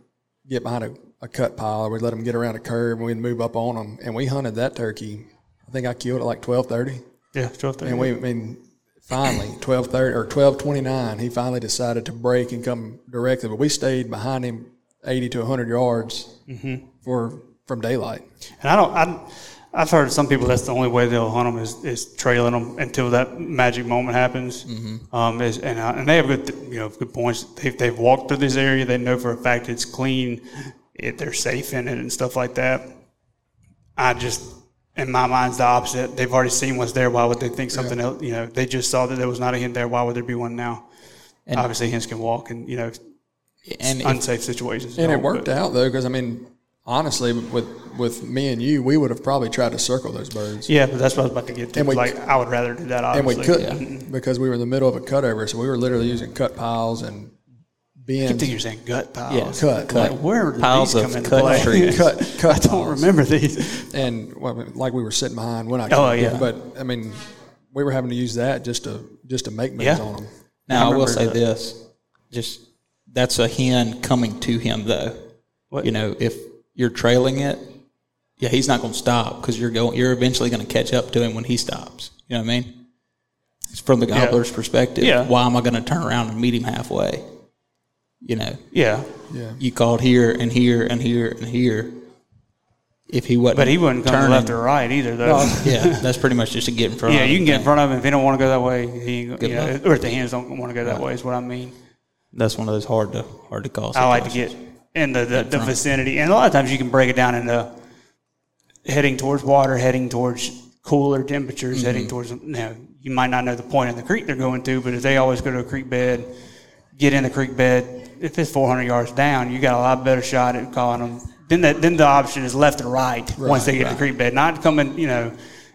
get behind a, a cut pile, or we let them get around a curve, and we'd move up on them. And we hunted that turkey. I think I killed it like 12:30. Yeah, 12:30. And we, I mean, finally 1230 or 1229 he finally decided to break and come directly but we stayed behind him 80 to 100 yards mm-hmm. for from daylight and i don't I, i've heard some people that's the only way they'll hunt them is, is trailing them until that magic moment happens mm-hmm. um, is, and, uh, and they have good you know good points they've, they've walked through this area they know for a fact it's clean it, they're safe in it and stuff like that i just in my mind's the opposite. They've already seen what's there. Why would they think something yeah. else? You know, they just saw that there was not a hen there. Why would there be one now? And Obviously, hens can walk and you know, and unsafe if, situations. And it worked but, out though, because I mean, honestly, with with me and you, we would have probably tried to circle those birds. Yeah, but that's what I was about to get to. And we, like, I would rather do that. Obviously. And we couldn't yeah. because we were in the middle of a cutover, so we were literally using cut piles and bins. I keep thinking you're saying gut piles. Yeah, cut. cut. Like, where piles these come into cut play? Trees. cut, cut. I don't remember these. And well, like we were sitting behind when I. Oh yeah. But I mean, we were having to use that just to just to make moves yeah. on them. Now I, I will say that. this: just that's a hen coming to him, though. What? You know, if you're trailing it, yeah, he's not going to stop because you're going. You're eventually going to catch up to him when he stops. You know what I mean? It's from the gobbler's yeah. perspective. Yeah. Why am I going to turn around and meet him halfway? you know, yeah, yeah. You called here and here and here and here. If he wasn't, but he wouldn't come left or right either, though. No, yeah, that's pretty much just to get in front. Of him. Yeah, of you can get in front of him if he don't want to go that way. He, you know, or if the hens don't want to go that right. way, is what I mean. That's one of those hard to hard to call. I like to get in the, the, the vicinity, and a lot of times you can break it down into heading towards water, heading towards cooler temperatures, mm-hmm. heading towards. You know, you might not know the point of the creek they're going to, but if they always go to a creek bed, get in the creek bed, if it's 400 yards down, you got a lot better shot at calling them. Then the, then the option is left or right, right once they get right. to the creek bed. Not coming, you know,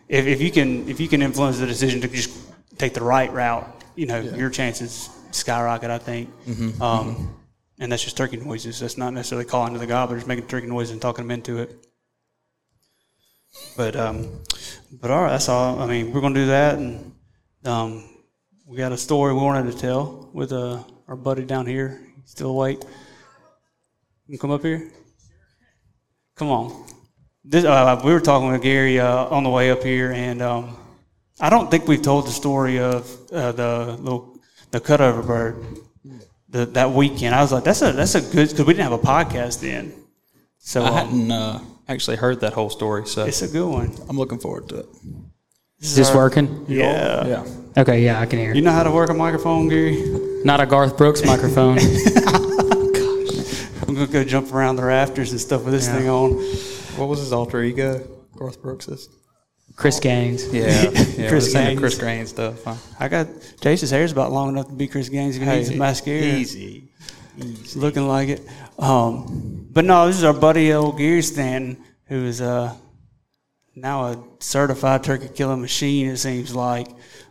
if, if you can if you can influence the decision to just take the right route, you know, yeah. your chances skyrocket. I think. Mm-hmm. Um, mm-hmm. And that's just turkey noises. That's not necessarily calling to the gobblers, making turkey noises and talking them into it. But um, but all right, that's all. I mean, we're gonna do that, and um, we got a story we wanted to tell with uh, our buddy down here. Still awake? You come up here? Come on. This, uh, we were talking with Gary uh, on the way up here, and um, I don't think we've told the story of uh, the little the cutover bird. The, that weekend. I was like, that's a that's a good because we didn't have a podcast then. So I um, hadn't uh, actually heard that whole story, so it's a good one. I'm looking forward to it. Is this our- working? Yeah. Yeah. Okay, yeah, I can hear. You know how to work a microphone, Gary? Not a Garth Brooks microphone. I'm gonna go jump around the rafters and stuff with this thing on. What was his alter ego? Garth Brooks's. Chris Gaines. Yeah, yeah Chris Chris Gaines. Gaines. Chris Gaines stuff. Huh? I got Jason's hair's about long enough to be Chris Gaines. If he needs some mascara. easy. It's looking like it. Um, but no, this is our buddy old Gary Stanton, who is uh, now a certified turkey killing machine. It seems like,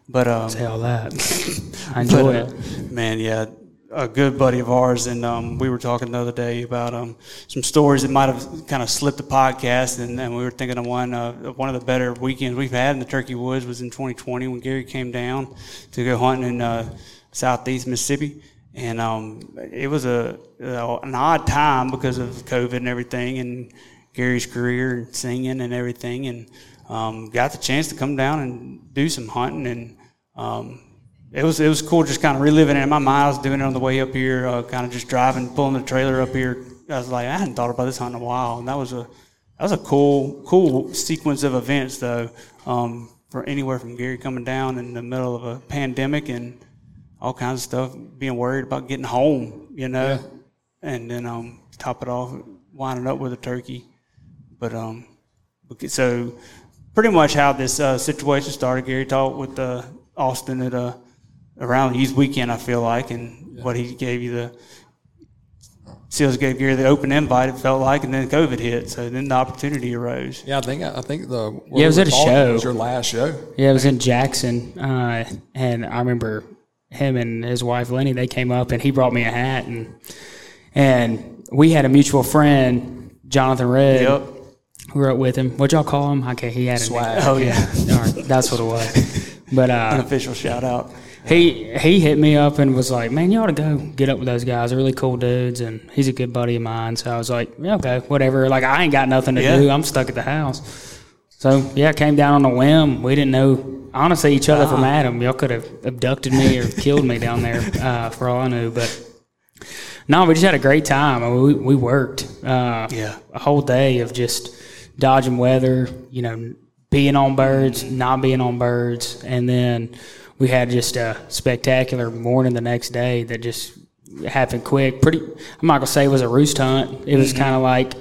but um, Say all that. I but, enjoy uh, it. man, yeah, a good buddy of ours, and um, we were talking the other day about um, some stories that might have kind of slipped the podcast, and, and we were thinking of one uh, one of the better weekends we've had in the Turkey Woods was in 2020 when Gary came down to go hunting in uh, southeast Mississippi, and um, it was a uh, an odd time because of COVID and everything, and Gary's career and singing and everything, and um, got the chance to come down and do some hunting and. It was it was cool just kind of reliving it in my mind. I was doing it on the way up here, uh, kind of just driving, pulling the trailer up here. I was like, I hadn't thought about this hunt in a while, and that was a that was a cool cool sequence of events though. Um, for anywhere from Gary coming down in the middle of a pandemic and all kinds of stuff, being worried about getting home, you know, and then um, top it off, winding up with a turkey. But um, so pretty much how this uh, situation started. Gary talked with uh, Austin at uh, around youth weekend, I feel like, and what he gave you the Sills gave you the open invite. It felt like, and then COVID hit, so then the opportunity arose. Yeah, I think I think the Yeah, it was at a show. It was your last show. Yeah, it was in Jackson, uh, and I remember him and his wife Lenny. They came up, and he brought me a hat, and and we had a mutual friend, Jonathan Red. Yep. who wrote with him. What y'all call him? Okay, he had a Swag. name. Oh yeah, All right, that's what it was. But uh, official shout out. He he hit me up and was like, "Man, you ought to go get up with those guys. They're really cool dudes, and he's a good buddy of mine." So I was like, yeah, "Okay, whatever." Like I ain't got nothing to Yeah. do. I'm stuck at the house. So yeah, came down on a whim. We didn't know honestly each other from Adam. Y'all could have abducted me or killed me down there uh, for all I knew. But no, we just had a great time. I mean, we we worked uh, Yeah. a whole day of just dodging weather. You know, being on birds, not being on birds, and then we had just a spectacular morning the next day that just happened quick. Pretty, I'm not gonna say it was a roost hunt. It was mm-hmm. kind of like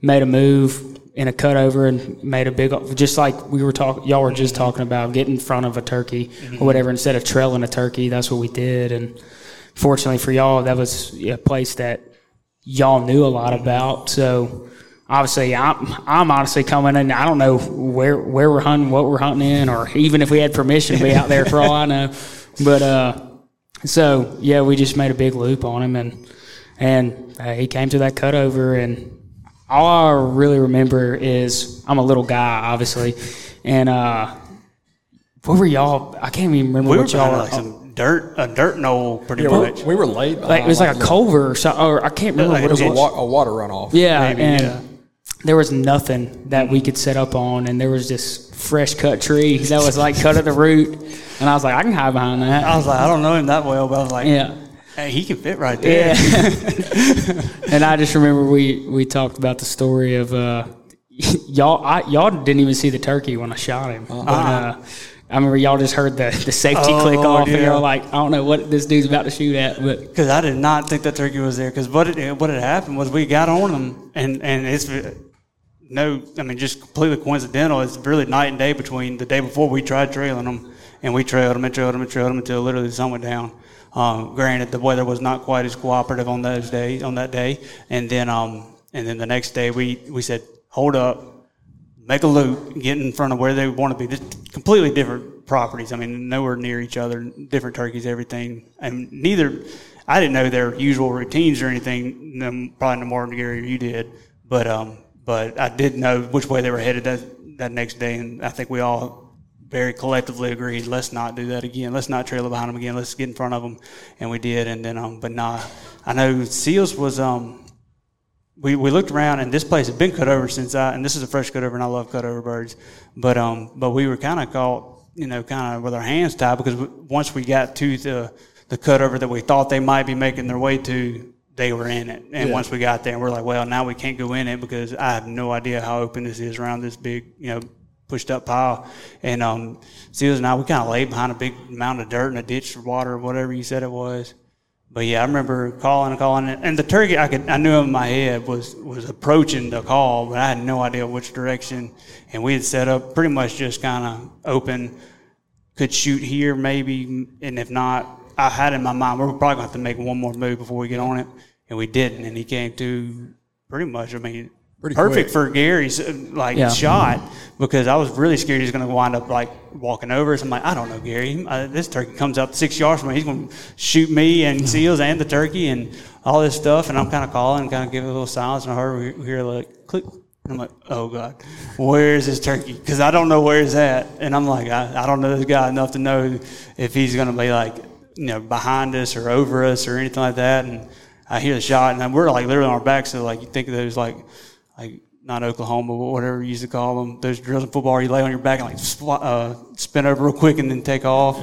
made a move in a cutover and made a big, just like we were talking, y'all were just mm-hmm. talking about getting in front of a turkey or mm-hmm. whatever instead of trailing a turkey. That's what we did, and fortunately for y'all, that was a place that y'all knew a lot about. So obviously, I'm I'm honestly coming in. I don't know where where we're hunting, what we're hunting in, or even if we had permission to be out there for all I know. But uh, so yeah, we just made a big loop on him, and and uh, he came to that cutover, and all I really remember is I'm a little guy, obviously, and uh, what were y'all? I can't even remember We were what y'all behind were. like some dirt, a dirt knoll, pretty Yeah, much. we, we were late. like it was like a culvert or something, or I can't remember Like what It was it a, wa- a water runoff. Yeah, Maybe, and yeah. There was nothing that we could set up on, and there was this fresh cut tree that was like cut at the root, and I was like, I can hide behind that. I was like, I don't know him that well, but I was like, Yeah, hey, he can fit right there. yeah. and I just remember we we talked about the story of uh, y'all. I, y'all didn't even see the turkey when I shot him. But, uh, I remember y'all just heard the, the safety Oh, click off, and y'all like, I don't know what this dude's about to shoot at, but Because I did not think that turkey was there. Because what it, what had happened was we got on him, and and it's no, I mean just completely coincidental. It's really night and day between the day before we tried trailing them, and we trailed them and trailed them and trailed them until literally the sun went down. Um, granted, the weather was not quite as cooperative on those days on that day, and then um and then the next day we we said hold up, make a loop, get in front of where they want to be. Just completely different properties. I mean, nowhere near each other, different turkeys, everything. And neither, I didn't know their usual routines or anything. Probably no more than Gary or you did. But um, but I did know which way they were headed that that next day, and I think we all very collectively agreed, let's not do that again. Let's not trail behind them again. Let's get in front of them, and we did. And then um, but nah, I know Sills was um we, we looked around and this place had been cut over since I and this is a fresh cut over and I love cut over birds, but um but we were kind of caught you know kind of with our hands tied because once we got to the the cut over that we thought they might be making their way to, they were in it. And once we got there, we're like, well, now we can't go in it because I have no idea how open this is around this big, you know, pushed up pile. And um, Sills and I, we kind of laid behind a big mound of dirt in a ditch for water or whatever you said it was. But yeah, I remember calling and calling, and the turkey I could I knew in my head was was approaching the call, but I had no idea which direction. And we had set up pretty much just kind of open, could shoot here maybe, and if not, I had in my mind we're probably going to have to make one more move before we get on it, and we didn't. And he came to pretty much. I mean, Pretty perfect quick. for Gary's like Yeah. shot because I was really scared he's going to wind up like walking over. So I'm like, I don't know, Gary. Uh, this turkey comes up six yards from me. He's going to shoot me and Sills and the turkey and all this stuff. And I'm kind of calling, kind of giving a little silence, and I heard we hear like click. And I'm like, oh God, where is this turkey? Because I don't know where he's at. And I'm like, I, I don't know this guy enough to know if he's going to be like, you know, behind us or over us or anything like that. And I hear the shot, and we're like literally on our backs. So like you think of those like like not Oklahoma, but whatever you used to call them. Those drills in football, where you lay on your back and like spl- uh, spin over real quick and then take off.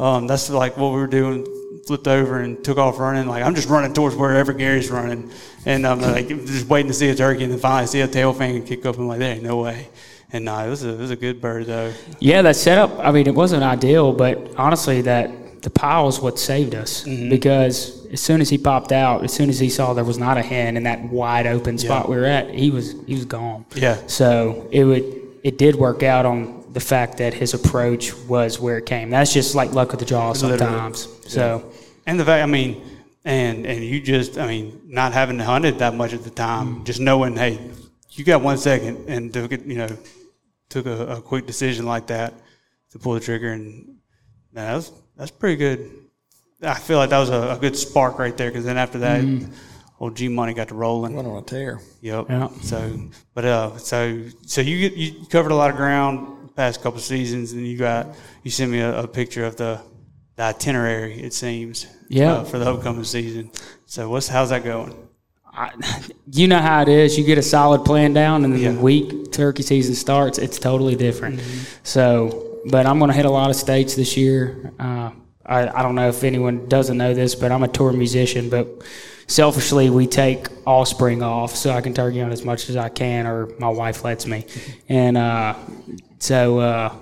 Um, that's like what we were doing. Flipped over and took off running. Like I'm just running towards wherever Gary's running, and I'm like just waiting to see a turkey, and then finally see a tail fan and kick up. I'm like, there ain't no way. And nah, it was a it was a good bird though. Yeah, that setup. I mean, it wasn't ideal, but honestly, that the pile is what saved us Mm-hmm. because as soon as he popped out, as soon as he saw there was not a hen in that wide open spot we were at, he was he was gone. Yeah. So it would it did work out on the fact that his approach was where it came. That's just like luck of the draw sometimes. So And the fact, I mean, and and you just, I mean, not having hunted that much at the time, just knowing, hey, you got one second, and took it, you know, took a, a quick decision like that to pull the trigger, and that that's that's pretty good. I feel like that was a, a good spark right there, because then after that, old G Money got to rolling. Went on a tear. Yep. Yeah. So, but uh, so so you you covered a lot of ground the past couple seasons, and you got you sent me a, a picture of the, the itinerary. It seems. Yeah. uh, for the upcoming season. So what's how's that going? I, you know how it is. You get a solid plan down, and then Yeah. the week turkey season starts, it's totally different. So, but I'm going to hit a lot of states this year. Uh, I, I don't know if anyone doesn't know this, but I'm a tour musician. But selfishly, we take all spring off so I can turkey hunt as much as I can, or my wife lets me. And uh, so, uh,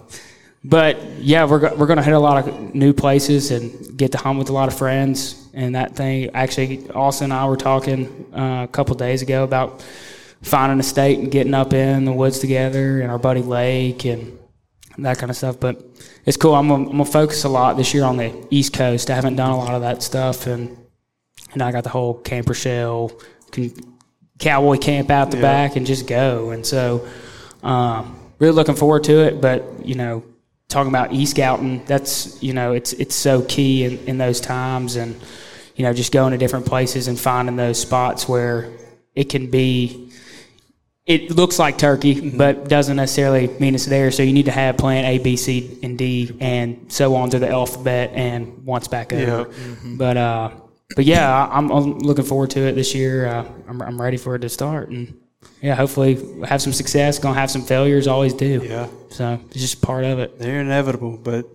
but yeah, we're we're going to hit a lot of new places and get to hunt with a lot of friends and that thing. Actually, Austin and I were talking uh, a couple days ago about finding a state and getting up in the woods together and our buddy Lake and that kind of stuff. But it's cool. I'm gonna, I'm gonna focus a lot this year on the East Coast. I haven't done a lot of that stuff, and and I got the whole camper shell, can cowboy camp out the Yeah. back and just go. And so, um, really looking forward to it. But you know, talking about e scouting, that's you know, it's it's so key in, in those times, and you know, just going to different places and finding those spots where it can be. It looks like turkey, but doesn't necessarily mean it's there. So you need to have plan A, B, C, and D, and so on to the alphabet, and once back over. But uh, but yeah, I- I'm, I'm looking forward to it this year. Uh, I'm, I'm ready for it to start, and yeah, hopefully have some success. Gonna have some failures, always do. Yeah. So it's just part of it. They're inevitable, but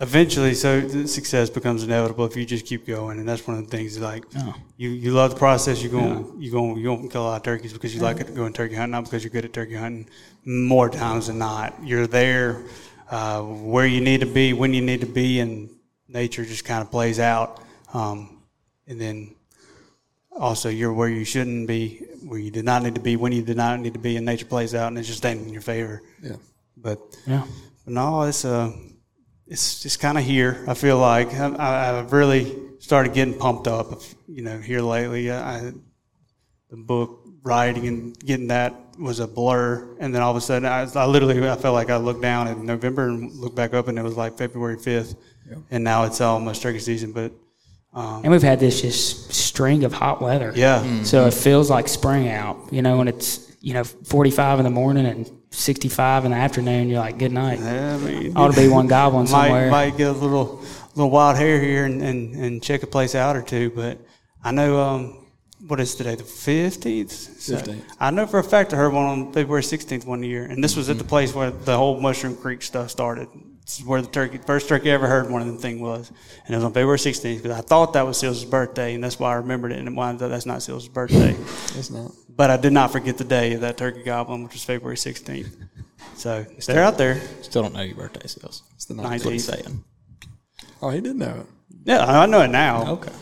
eventually, so success becomes inevitable if you just keep going, and that's one of the things. Like Oh. you, you love the process. You're going, you going, you to kill a lot of turkeys because you like it going turkey hunting, not because you're good at turkey hunting. More times than not, you're there uh, where you need to be when you need to be, and nature just kind of plays out. Um, and then also you're where you shouldn't be, where you did not need to be, when you did not need to be, and nature plays out, and it's just staying in your favor. Yeah. But Yeah. no, it's uh, it's just kind of here. I feel like I, I, I've really started getting pumped up. You know, here lately, I, the book writing and getting that was a blur, and then all of a sudden, I, I literally I felt like I looked down in November and looked back up, and it was like February fifth, and now it's almost turkey season. But um, And we've had this just string of hot weather. yeah, So it feels like spring out, you know, when it's, you know, 45 in the morning and 65 in the afternoon. You're like, good night. I mean, Ought to be one goblin might somewhere. might get a little little wild hair here and, and, and check a place out or two. But I know um, what is today the fifteenth. 15th. I know for a fact I heard one on February sixteenth one year, and this was at the place where the whole Mushroom Creek stuff started. This is where the turkey, first turkey I ever heard one of them thing was, and it was on February 16th because I thought that was Sills' birthday, and that's why I remembered it. And it wound up that's not Sills' birthday, It's not. but I did not forget the day of that turkey goblin, which was February 16th. So they're out there. Still don't know your birthday Sills. It's the Nice. That's what 19th. he's saying. Oh, he did know it. Yeah, I know it now. Okay.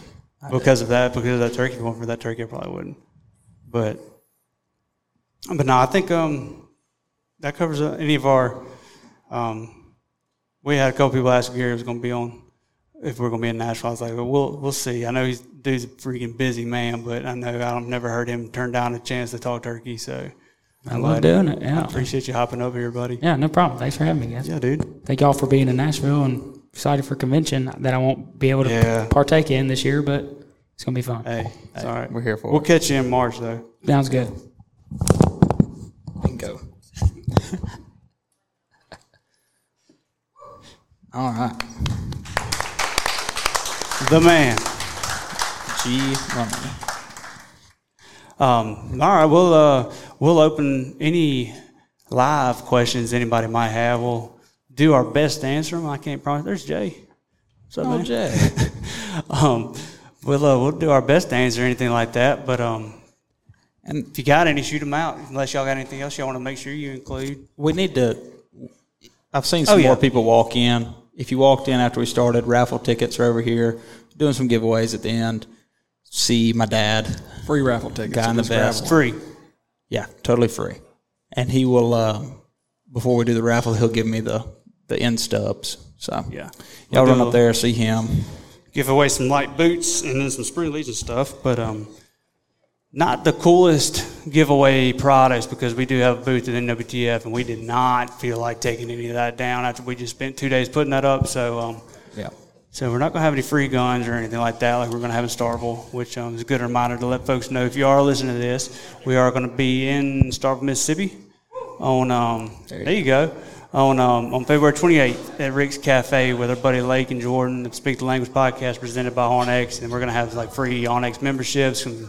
because of that, because of that turkey. If it for that turkey, I probably wouldn't. But, but no, I think um, that covers uh, any of our. Um, we had a couple people ask if Gary was going to be on, if we're going to be in Nashville. I was like, well, we'll we'll see. I know he's dude's a freaking busy man, but I know I've never heard him turn down a chance to talk turkey. So I love doing it. Yeah. appreciate you hopping over here, buddy. Yeah, no problem. Thanks for having me, guys. Yeah, dude. Thank y'all for being in Nashville and excited for convention that I won't be able to Yeah. partake in this year, but it's gonna be fun. Hey, it's all right. We're here for We'll it. catch you in March though. Sounds good. Bingo. All right. The man. G Money. Um, all right, we'll uh, we'll open any live questions anybody might have. We'll do our best to answer them. I can't promise. There's Jay. What's up, Oh, man? Jay. Um, we'll uh, we'll do our best to answer anything like that. But um, And if you got any, shoot them out. Unless y'all got anything else y'all want to make sure you include. we need to. I've seen some Oh, yeah. more people walk in. If you walked in after we started, raffle tickets are over here. Doing some giveaways at the end. See my dad, Free raffle tickets. Guy in the vest. raffle. Free. Yeah, totally free. And he will uh, before we do the raffle, he'll give me the the end stubs. So Yeah. y'all We'll run up there, see him. give away some Lite Boots and then some spring and stuff, but um, not the coolest giveaway products because we do have a booth at NWTF and we did not feel like taking any of that down after we just spent two days putting that up. So um, Yeah. so we're not going to have any free guns or anything like that like we're going to have in Starkville, which um, is a good reminder to let folks know if you are listening to this, we are going to be in Starkville, Mississippi on, um, there, you go, on, um, on February 28th at Rick's Cafe with our buddy Lake and Jordan, the Speak the Language podcast presented by onX. And we're going to have like free onX memberships. And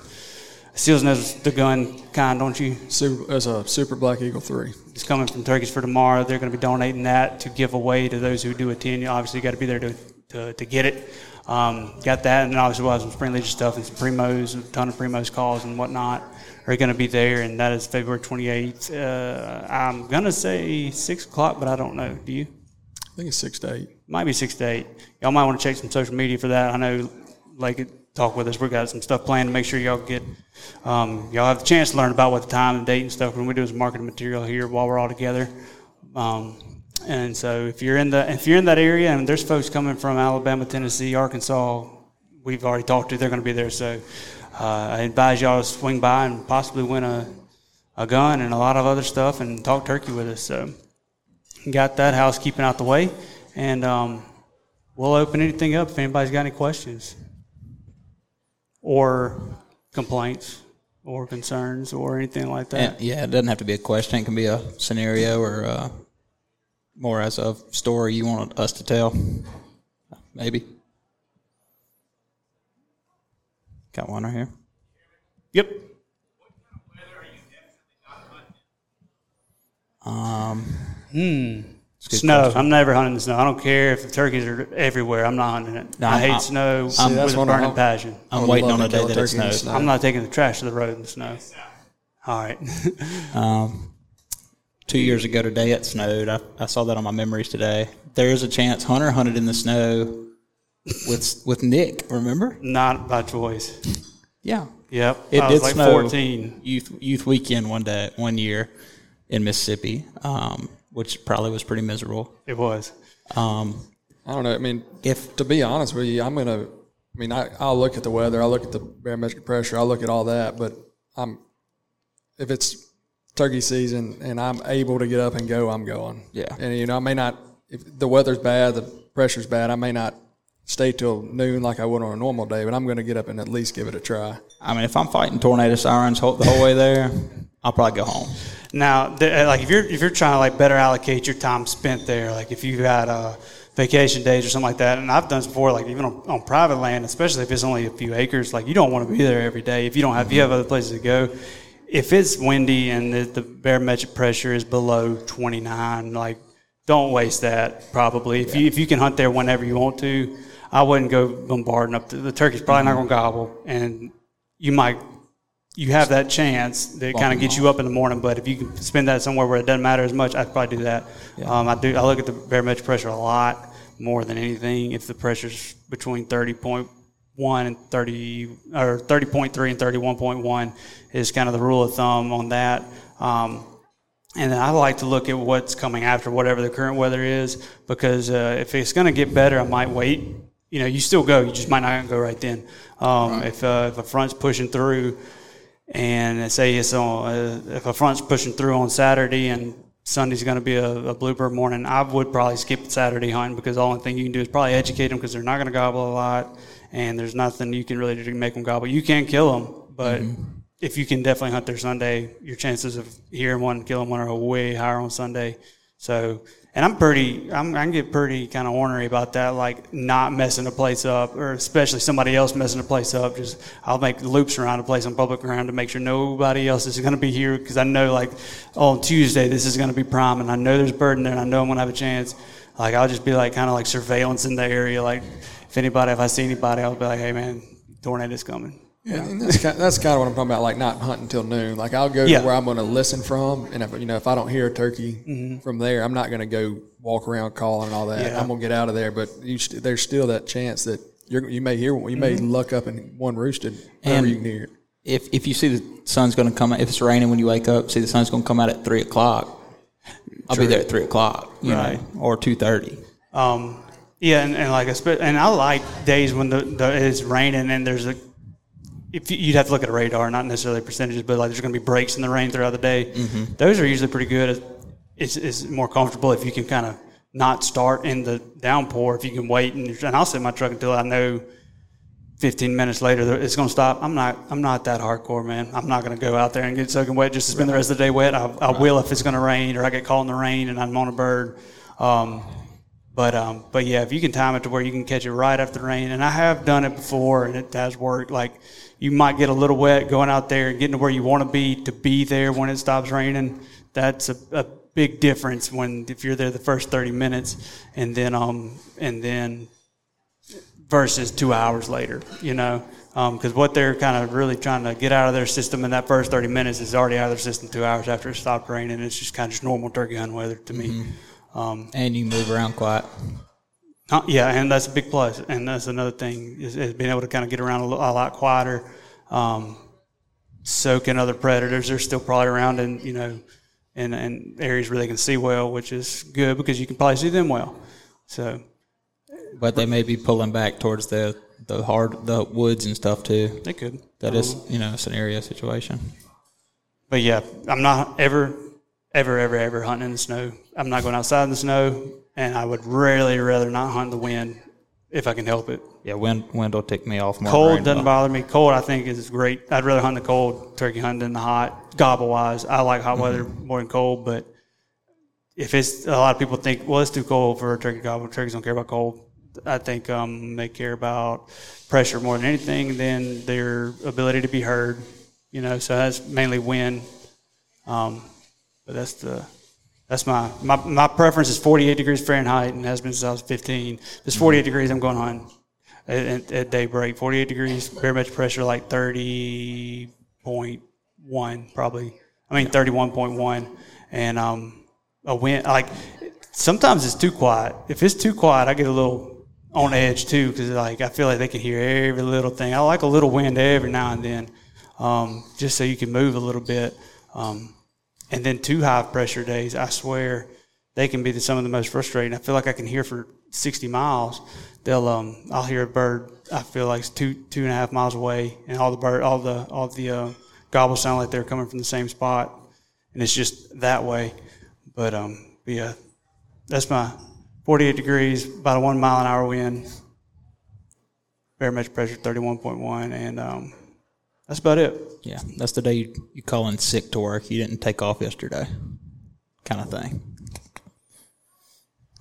Sills knows the gun kind, don't you? Super, as a Super Black Eagle 3. It's coming from Turkeys for Tomorrow. They're going to be donating that to give away to those who do attend. You obviously got to be there to, to, to get it. Um, got that, and then obviously we'll have some Spring Legion stuff and some Primos, a ton of Primos calls and whatnot are going to be there, and that is February 28th. Uh, I'm going to say 6 o'clock, but I don't know. Do you? I think it's 6 to 8. Might be 6 to 8. Y'all might want to check some social media for that. I know like, could talk with us. We've got some stuff planned to make sure y'all get, um, y'all have the chance to learn about what the time and date and stuff when we do some marketing material here while we're all together. Um, and so if you're in the if you're in that area and there's folks coming from Alabama, Tennessee, Arkansas, we've already talked to. They're going to be there. So uh, I advise y'all to swing by and possibly win a a gun and a lot of other stuff and talk turkey with us. So got that housekeeping out the way, and um, we'll open anything up if anybody's got any questions or complaints or concerns or anything like that. And, yeah, it doesn't have to be a question. It can be a scenario or uh, more as a story you want us to tell. Maybe. Got one right here. Yep. Um, Hmm. A good Snow. question. I'm never hunting the snow. I don't care if the turkeys are everywhere. I'm not hunting it. No, I hate I'm- snow See, that's with a one of burning passion. I I'm waiting on a day that it turkey in the snows. snow. I'm not taking the trash to the road in the snow. All right. Um, two years ago today it snowed. I, I saw that on my memories today. There is a chance Hunter hunted in the snow with with Nick. Remember? not by choice. Yeah, Yep. it I did was like snow 14. youth youth weekend one day one year in Mississippi, um, which probably was pretty miserable. It was. Um, I don't know. I mean, if to be honest with you, I'm gonna. I mean, I, I'll look at the weather. I'll look at the barometric pressure. I'll look at all that. But I'm, if it's turkey season and I'm able to get up and go, I'm going. Yeah. And you know, I may not. If the weather's bad, the pressure's bad, I may not stay till noon like I would on a normal day. But I'm going to get up and at least give it a try. I mean, if I'm fighting tornado sirens the whole way there, I'll probably go home. Now, the, uh, like if you're if you're trying to like better allocate your time spent there, like if you've got uh, vacation days or something like that, and I've done this before, like even on, on private land, especially if it's only a few acres, like you don't want to be there every day if you don't have if you have other places to go. If it's windy and the, the barometric pressure is below 29, like don't waste that. Probably if you if you can hunt there whenever you want to, I wouldn't go bombarding up. The, the turkey's probably not going to gobble, and you might you have that chance that kind of gets you up in the morning. But if you can spend that somewhere where it doesn't matter as much, I'd probably do that. Um, I do. I look at the barometric pressure a lot more than anything. If the pressure's between thirty point one and thirty or thirty point three and thirty one point one is kind of the rule of thumb on that. Um, and then I like to look at what's coming after whatever the current weather is because uh, if it's going to get better, I might wait. You know, you still go, you just might not go right then. Um, If uh, if a front's pushing through, and say it's on, uh, if a front's pushing through on Saturday and Sunday's going to be a, a bluebird morning, I would probably skip Saturday hunting because the only thing you can do is probably educate them because they're not going to gobble a lot, and there's nothing you can really do to make them gobble. You can kill them, but if you can definitely hunt their Sunday, your chances of hearing one, killing one are way higher on Sunday. So, and I'm pretty, I'm, I can get pretty kind of ornery about that, like not messing the place up, or especially somebody else messing the place up. Just I'll make loops around a place on public ground to make sure nobody else is going to be here because I know like on Tuesday this is going to be prime, and I know there's bird in there, and I know I'm going to have a chance. Like I'll just be like kind of like surveillance in the area, like if anybody, if I see anybody, I'll be like, hey man, tornado's coming. Yeah, and that's kind, that's kind of what I'm talking about. Like not hunting till noon. Like I'll go Yeah. to where I'm going to listen from, and if you know if I don't hear a turkey from there, I'm not going to go walk around calling and all that. Mm-hmm. Yeah. I'm going to get out of there. But you st- there's still that chance that you're, you may hear one. You may Mm-hmm. luck up and one roosted. Whenever And- you can hear it. If if you see the sun's going to come out, if it's raining when you wake up, see the sun's going to come out at three o'clock. I'll be there at three o'clock, you Right. know, or two thirty. Um, yeah, and, and like, espe- and I like days when the, the it's raining and there's a. If you- you'd have to look at a radar, not necessarily percentages, but like there's going to be breaks in the rain throughout the day. Those are usually pretty good. It's, it's more comfortable if you can kind of not start in the downpour. If you can wait and, and I'll sit in my truck until I know 15 minutes later that it's going to stop. I'm not. I'm not that hardcore, man. I'm not going to go out there and get soaking wet just to spend the rest of the day wet. I, I will if it's going to rain or I get caught in the rain and I'm on a bird. Um, but um, but yeah, if you can time it to where you can catch it right after the rain, and I have done it before, and it has worked. Like you might get a little wet going out there and getting to where you want to be to be there when it stops raining. That's a, a big difference when if you're there the first 30 minutes, and then um and then versus two hours later, you know. Because what they're kind of really trying to get out of their system in that first 30 minutes is already out of their system two hours after it stopped raining. It's just kind of just normal turkey hunt weather to me. Um, And you move around quiet. uh, yeah, and that's a big plus. And that's another thing is, is being able to kind of get around a, a lot quieter, um, soak in other predators. They're still probably around in you know, in, in areas where they can see well, which is good because you can probably see them well. So But they may be pulling back towards the the hard the woods and stuff too. they could. That is, you know, a scenario situation. But yeah, I'm not ever, ever, ever, ever hunting in the snow. I'm not going outside in the snow, and I would really rather not hunt the wind if I can help it. Yeah, wind wind will tick me off more. Cold doesn't bother me. Cold, I think, is great. I'd rather hunt the cold turkey hunt than the hot. Gobble wise, I like hot weather more than cold. But if it's a lot of people think, well, it's too cold for a turkey gobble. Turkeys don't care about cold. I think um, they care about pressure more than anything, than their ability to be heard. You know, so that's mainly wind. Um, but that's the that's my, my my preference is 48 degrees Fahrenheit and has been since I was 15. If it's 48 degrees, I'm going on at, at, daybreak. 48 degrees, barometric pressure like 30.1 probably. I mean 31.1, and um, a wind like sometimes it's too quiet. If it's too quiet, I get a little on edge too because like I feel like they can hear every little thing. I like a little wind every now and then, um, just so you can move a little bit. Um, and then two high pressure days, I swear, they can be the, some of the most frustrating. I feel like I can hear for 60 miles. They'll, um, I'll hear a bird. I feel like it's two, two and a half miles away, and all the bird, all the, all the uh, gobbles sound like they're coming from the same spot, and it's just that way. But um, but yeah, that's my 48 degrees, about a one mile an hour wind, barometric pressure 31.1, and um, that's about it. Yeah, that's the day you, you call in sick to work. You didn't take off yesterday, kind of thing.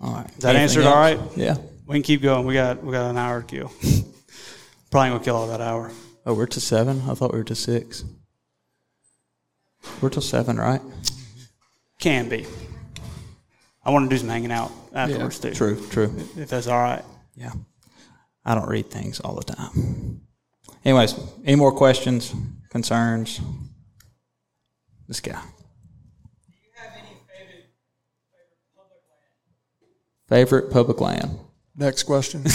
All right. That Anything all else? right? Yeah. We can keep going. We got we got an hour to kill. Probably gonna kill all that hour. Oh, we're to seven. I thought we were to six. We're till seven, right? Can be. I want to do some hanging out afterwards too. True, true. If that's all right. Yeah. I don't read things all the time. Anyways, any more questions, concerns? This guy. Favorite public land? Next question.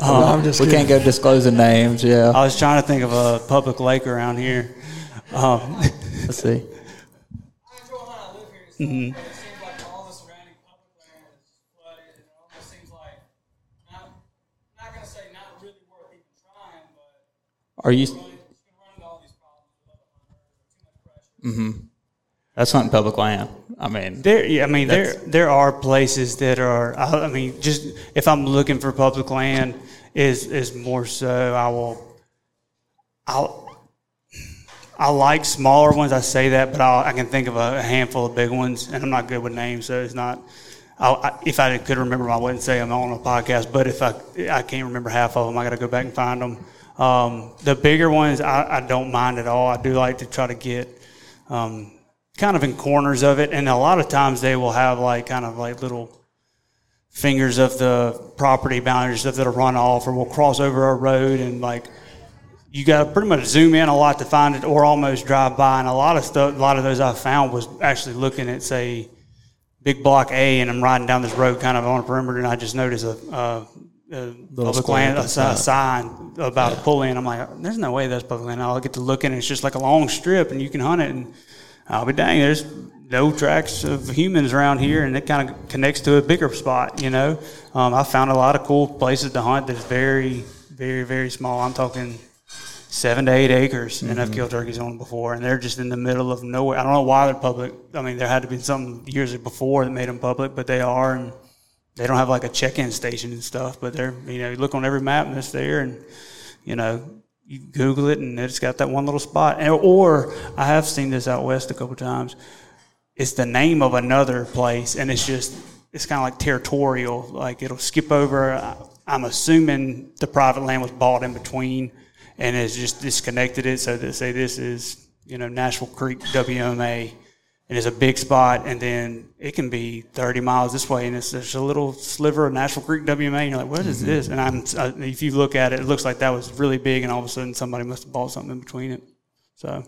No, I'm just We kidding. can't go disclosing names. Yeah. I was trying to think of a public lake around here. Um, Let's see. I enjoy when I live here and stuff, Mm-hmm. but it seems like all the surrounding public land is flooded, and it almost seems like not, not gonna say not really worth even trying, but Are you? it's gonna run into all these problems with other hunters, too you? pressure. Mhm that's not in public land. I mean, There, yeah, I mean, there there are places that are. I, I mean, just if I'm looking for public land, is is more so. I will. I'll. I like smaller ones. I say that, but I'll, I can think of a handful of big ones, and I'm not good with names, so it's not. I, if I could remember, them, I wouldn't say I'm on a podcast. But if I I can't remember half of them, I got to go back and find them. Um, the bigger ones, I, I don't mind at all. I do like to try to get. Um, kind of in corners of it, and a lot of times they will have like kind of like little fingers of the property boundaries stuff that'll run off, or we'll cross over a road and like you got to pretty much zoom in a lot to find it, or almost drive by. And a lot of stuff, a lot of those I found was actually looking at say big block A, and I'm riding down this road kind of on a perimeter, and I just noticed a. a a public land, a, the sign about a pull in. I'm like, there's no way that's public land. I'll get to look and it's just like a long strip, and you can hunt it. And I'll be dang, there's no tracks of humans around here, and it kind of connects to a bigger spot. You know, um, I found a lot of cool places to hunt that's very, very, very small. I'm talking seven to eight acres, and I've killed turkeys on them before, and they're just in the middle of nowhere. I don't know why they're public. I mean, there had to be something years before that made them public, but they are, and they don't have like a check-in station and stuff. But they're, you know, you look on every map and it's there, and you know, you Google it, and it's got that one little spot. And, or I have seen this out west a couple times. It's the name of another place, and it's just it's kind of like territorial. Like it'll skip over. I- I'm assuming the private land was bought in between, and it's just disconnected it. So that say this is you know Nashville Creek WMA, and it's a big spot, and then it can be 30 miles this way, and it's just a little sliver of Nashville Creek WMA, and you're like, what is this? And I'm, uh, if you look at it, it looks like that was really big, and all of a sudden somebody must have bought something in between it. So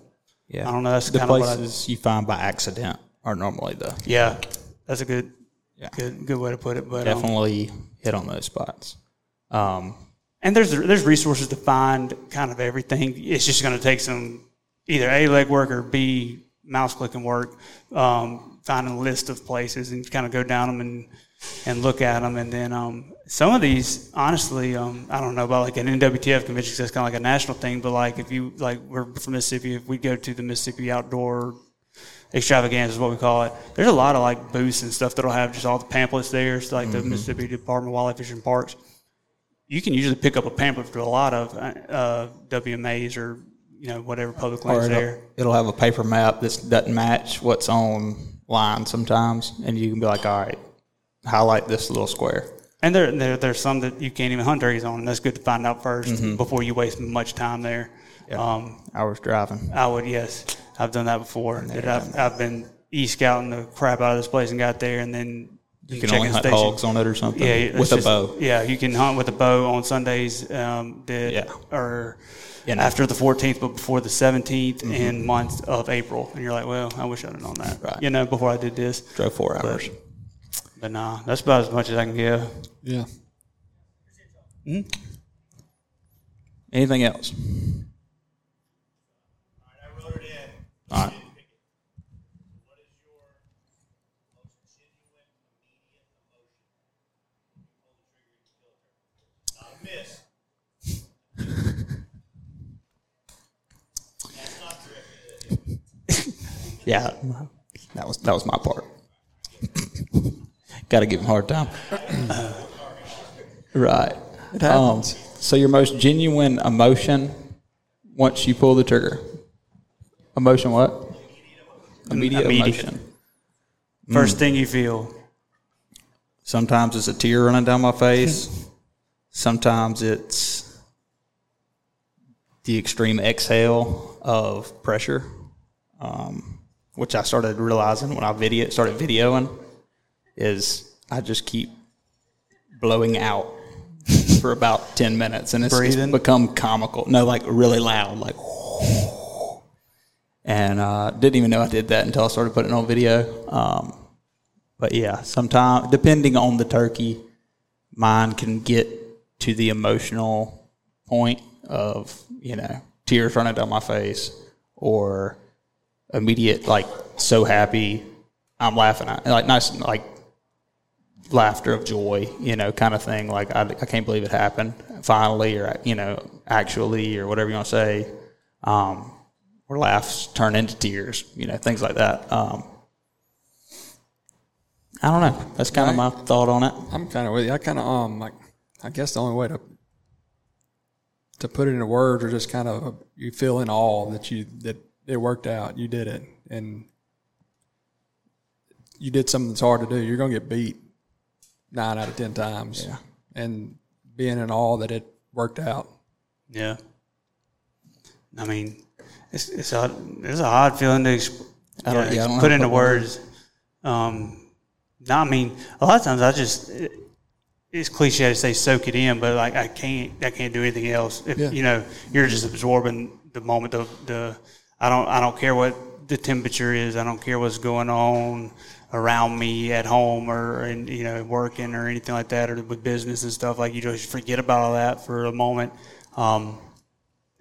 yeah. I don't know. That's the kind of what I, places you find by accident are normally the yeah, that's a good, Yeah. good, good way to put it. But um, definitely hit on those spots. Um, and there's there's resources to find kind of everything. It's just going to take some either a leg work or b mouse clicking work, um, finding a list of places and kind of go down them and and look at them. And then um, some of these, honestly, um, I don't know about like an NWTF convention 'cause that's kind of like a national thing. But like if you like we're from Mississippi, if we go to the Mississippi Outdoor extravaganza is what we call it. There's a lot of like booths and stuff that'll have just all the pamphlets there. It's like the Mississippi Department of Wildlife Fish and Parks you can usually pick up a pamphlet for a lot of uh, WMAs or you know whatever public or lands it'll, there. it'll have a paper map that doesn't match what's on line sometimes, and you can be like, all right, highlight this little square. And there, there there's some that you can't even hunt turkeys on, and that's good to find out 1st before you waste much time there. Um, Hours driving. I would yes, I've done that before. That I've, I've been e scouting the crap out of this place and got there, and then You can only hunt hogs on it or something Yeah, with a just- bow. Yeah, you can hunt with a bow on Sundays. Um, did Yeah. or You know. after the 14th, but before the 17th in month of April, and you're like, well, I wish I'd have known that. Right. You know, before I did this. Drove four hours. But nah, that's about as much as I can give. Yeah. Hmm. Anything else? All right. Yeah, that was that was my part. Got to give him a hard time. right. It happens. Um, so your most genuine emotion once you pull the trigger. Emotion what? Immediate, Immediate. emotion. First thing you feel. Sometimes it's a tear running down my face. Sometimes it's the extreme exhale of pressure, um, which I started realizing when I video started videoing. is I just keep blowing out for about 10 minutes and it's, Breathing? become comical. No, like really loud, like, and uh, didn't even know I did that until I started putting it on video. Um, but yeah, sometimes depending on the turkey, mine can get to the emotional point of you know tears running down my face or immediate like so happy. I'm laughing. At like nice like laughter of joy you know kind of thing. Like I, I can't believe it happened finally or you know actually or whatever you want to say. Um, or laughs turn into tears you know things like that. Um, I don't know. That's kind of my thought on it. I'm kind of with you. I kind of um like I guess the only way to to put it into words or just kind of you feel in awe that you that it worked out. You did it and you did something that's hard to do. You're gonna get beat nine out of ten times. Yeah. And being in awe that it worked out. Yeah. I mean, it's it's a it's a hard feeling to exp- I don't- yeah, I don't put to into words. Um, no, I mean, a lot of times I just it, it's cliche to say soak it in, but like I can't I can't do anything else. If Yeah. you know, you're just absorbing the moment. The the I don't I don't care what the temperature is. I don't care what's going on around me at home or in, you know working or anything like that or with business and stuff. Like you just forget about all that for a moment. Um,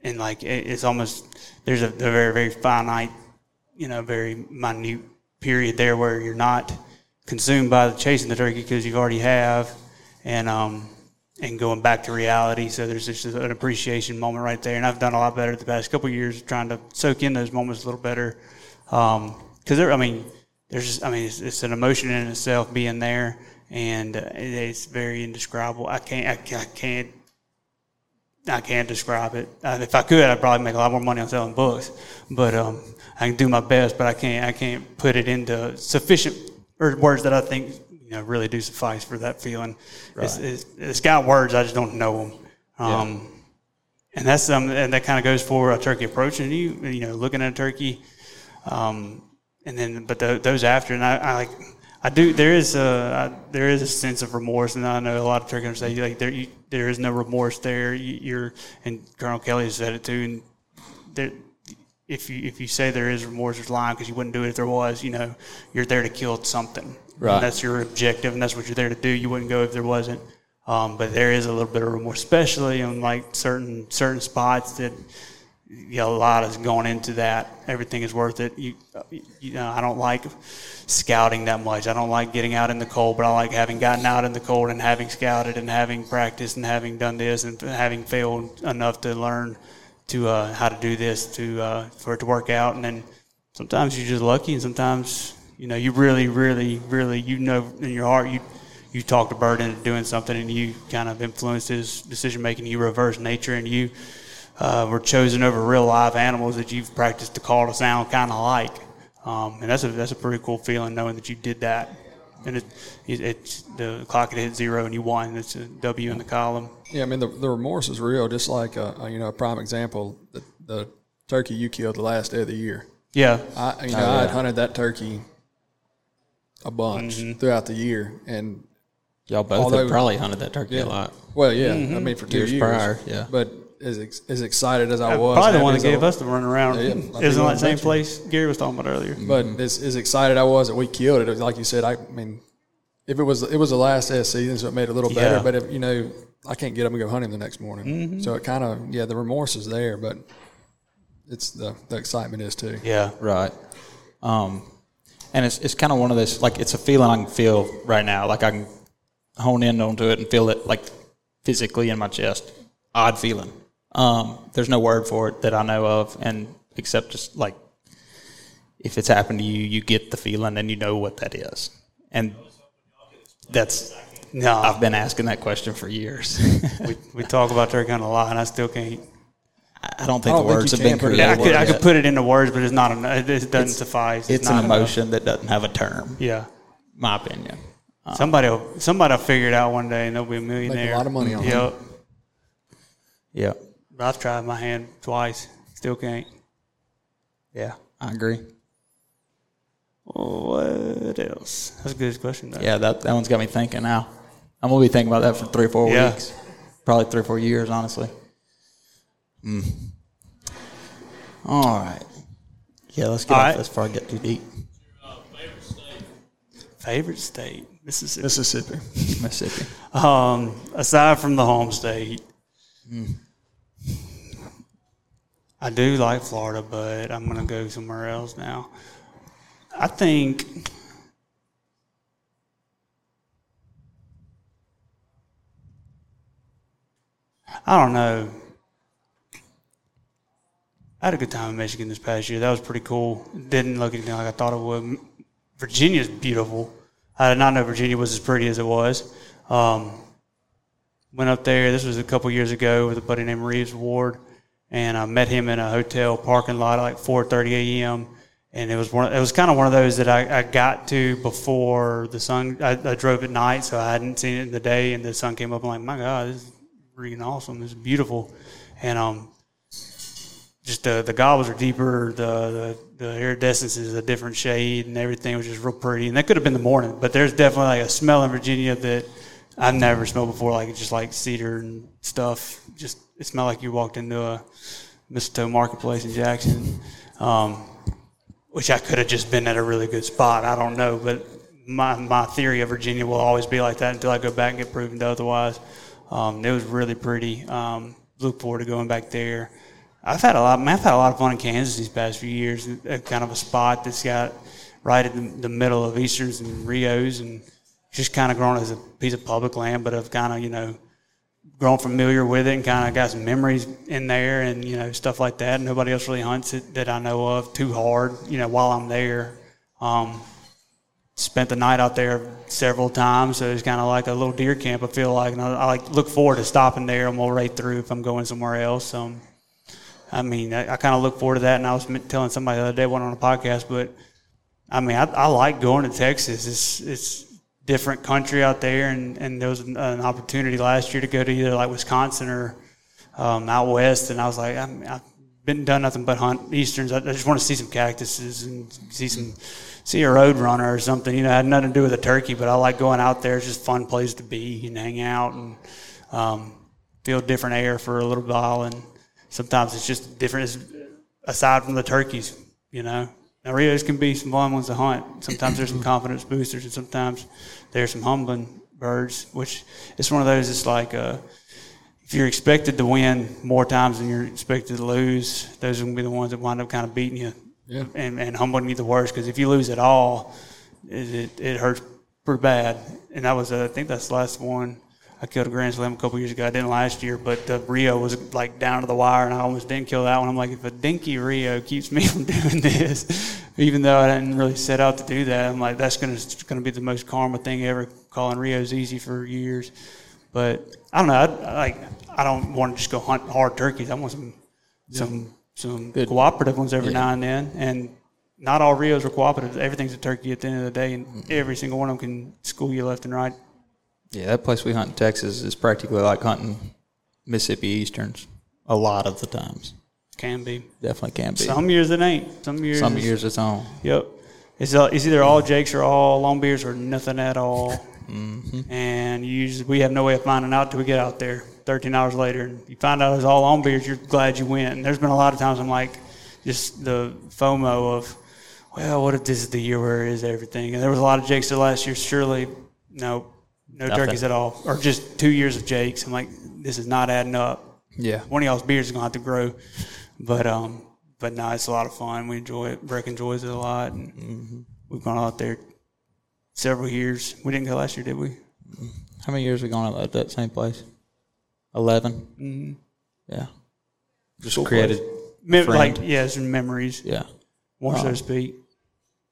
and like it, it's almost there's a, a very very finite, you know, very minute period there where you're not consumed by the chasing the turkey because you've already have, and um and going back to reality. So there's just an appreciation moment right there, and I've done a lot better the past couple years trying to soak in those moments a little better. Because there, I mean, there's just, I mean, it's, it's an emotion in itself being there, and it's very indescribable. I can't, I, can't- I can't describe it. If I could, I'd probably make a lot more money on selling books. But um, I can do my best, but I can't. I can't put it into sufficient words that I think you know really do suffice for that feeling. It's, it's, it's got words. I just don't know them. Um, And that's um, and that kind of goes for a turkey approaching you. You know, looking at a turkey, um, and then but tho- those after, and I, I like. I do. There is a I, there is a sense of remorse, and I know a lot of turkey owners say like there you, there is no remorse there. You, you're and Colonel Kelly has said it too. And there, if you if you say there is remorse, there's lying because you wouldn't do it if there was. You know, you're there to kill something. Right. That's your objective, and that's what you're there to do. You wouldn't go if there wasn't. Um, but there is a little bit of remorse, especially on like certain certain spots that you know, a lot is going into that. Everything is worth it. You, you know, I don't like scouting that much. I don't like getting out in the cold, but I like having gotten out in the cold and having scouted and having practiced and having done this and having failed enough to learn to uh, how to do this to uh, for it to work out. And then sometimes you're just lucky, and sometimes you know you really, really, really you know in your heart you you talked a bird into doing something, and you kind of influenced his decision making. You reverse nature, and you uh, were chosen over real live animals that you've practiced to call to sound kind of like. Um, and that's a that's a pretty cool feeling knowing that you did that. And it, it, it's the clock had hit zero and you won. It's a W in the column. Yeah, I mean the, the remorse is real. Just like a, a, you know a prime example, the, the turkey you killed the last day of the year. Yeah, I you know I had hunted that turkey a bunch mm-hmm. throughout the year, and Y'all both Although- have probably hunted that turkey a lot. well, yeah, I mm-hmm. mean for two Years years, prior, yeah. But as ex- as excited as I uh, was, probably the one that gave was- us the run around. Yeah, yeah. Isn't that same place Gary was talking about earlier? But as, as excited I was that we killed it, it was like you said. I mean, if it was it was the last day of season, so it made it a little better. Yeah. But if you know, I can't get up and go hunting the next morning, mm-hmm. so it kind of yeah, the remorse is there, but it's the the excitement is too. Yeah, Right. Um, and it's it's kind of one of those like it's a feeling I can feel right now. Like I can hone in onto it and feel it like physically in my chest. Odd feeling. Um, there's no word for it that I know of, and except just like if it's happened to you, you get the feeling and you know what that is. And that's no, I've been asking that question for years. we, we talk about turkey a lot, and I still can't. I don't think I don't the think words you have been can put Yeah, I could I could put it into words, but it's not. enough. It doesn't It's- suffice. It's, not an enough. emotion that doesn't have a term. Yeah. My opinion. Uh, somebody will somebody will figure it out one day, and they'll be a millionaire. A lot of money on it. Yep. Yeah. But I've tried my hand twice, still can't. Yeah. I agree. What else? That's a good question. Though. Yeah, that, that one's got me thinking now. I'm going to be thinking about that for three or four Yeah. weeks. Probably three or four years, honestly. Hmm. All right. Yeah, let's get All off right. this before I get too deep. Favorite state, Mississippi. Mississippi. Mississippi. Um, aside from the home state, I do like Florida, but I'm gonna go somewhere else now. I think I don't know. I had a good time in Michigan this past year. That was pretty cool. Didn't look anything like I thought it would. Virginia's beautiful. I did not know Virginia was as pretty as it was. Um, went up there. This was a couple years ago with a buddy named Reeves Ward, and I met him in a hotel parking lot at like 4:30 a.m. And it was one. It was kind of one of those that I, I got to before the sun. I, I drove at night, so I hadn't seen it in the day, and the sun came up. I'm like, my God, this is freaking awesome. This is beautiful, and um, just the the gobbles are deeper. The, the the iridescence is a different shade, and everything was just real pretty. And that could have been the morning, but there's definitely like a smell in Virginia that I've never smelled before. Like just like cedar and stuff. Just it smelled like you walked into a mistletoe marketplace in Jackson. Um, which I could have just been at a really good spot. I don't know, but my my theory of Virginia will always be like that until I go back and get proven to otherwise. Um, it was really pretty. Um, look forward to going back there. I've had a lot. I've had a lot of fun in Kansas these past few years. Uh, Kind of a spot that's got right in the, middle of Easterns and Rios, and just kind of grown as a piece of public land. But I've kind of you know grown familiar with it and kind of got some memories in there and you know stuff like that. Nobody else really hunts it that I know of too hard. You know while I'm there. Um, spent the night out there several times, so it's kind of like a little deer camp. I feel like, and I, I like look forward to stopping there and we'll right through if I'm going somewhere else. Um, I mean, I, I kind of look forward to that. And I was telling somebody the other day, one on a podcast, but I mean, I, I like going to Texas. It's it's different country out there, and and there was an, an opportunity last year to go to either like Wisconsin or um, out west, and I was like, I'm, I've been done nothing but hunt easterns. I, I just want to see some cactuses and see some see a road runner or something. You know, it had nothing to do with a turkey, but I like going out there. It's just fun place to be and hang out and um, feel different air for a little while. And sometimes it's just different. Aside from the turkeys, you know. Now Rios can be some fun ones to hunt. Sometimes there's some confidence boosters, and sometimes there's some humbling birds. Which it's one of those. It's like uh, if you're expected to win more times than you're expected to lose, those are going to be the ones that wind up kind of beating you Yeah. and, and humbling you the worst. Because if you lose at all, it, it, it hurts pretty bad. And that was, uh, I think that's the last one. I killed a grand slam a couple years ago. I didn't last year, but the Rio was like down to the wire, and I almost didn't kill that one. I'm like, if a dinky Rio keeps me from doing this, even though I didn't really set out to do that, I'm like, that's gonna gonna be the most karma thing ever. Calling Rios easy for years, but I don't know. I, I like I don't want to just go hunt hard turkeys. I want some some some cooperative ones every now and then, and not all Rios are cooperative. Everything's a turkey at the end of the day, and every single one of them can school you left and right. Yeah, that place we hunt in Texas is practically like hunting Mississippi Easterns a lot of the times. Can be. Definitely can be. Some years it ain't. Some years. Some years it's on. Yep. It's, uh, it's either all Jakes or all Longbeards or nothing at all. Mm-hmm. And usually, we have no way of finding out till we get out there. 13 hours later, and you find out it's all Longbeards. You're glad you went. And there's been a lot of times I'm like, just the FOMO of, well, what if this is the year where it is everything? And there was a lot of Jakes there last year. Surely, no, no Nothing. turkeys at all, or just two years of Jakes. I'm like, this is not adding up Yeah. one of y'all's beers is gonna have to grow. But um, but no, it's a lot of fun. We enjoy it. Breck enjoys it a lot, and we've gone out there several years. We didn't go last year, did we? How many years we gone out at that same place? 11 Mm-hmm. Yeah. Just created. Me- Friend. like yeah, some memories, Yeah. more so Wow. to speak.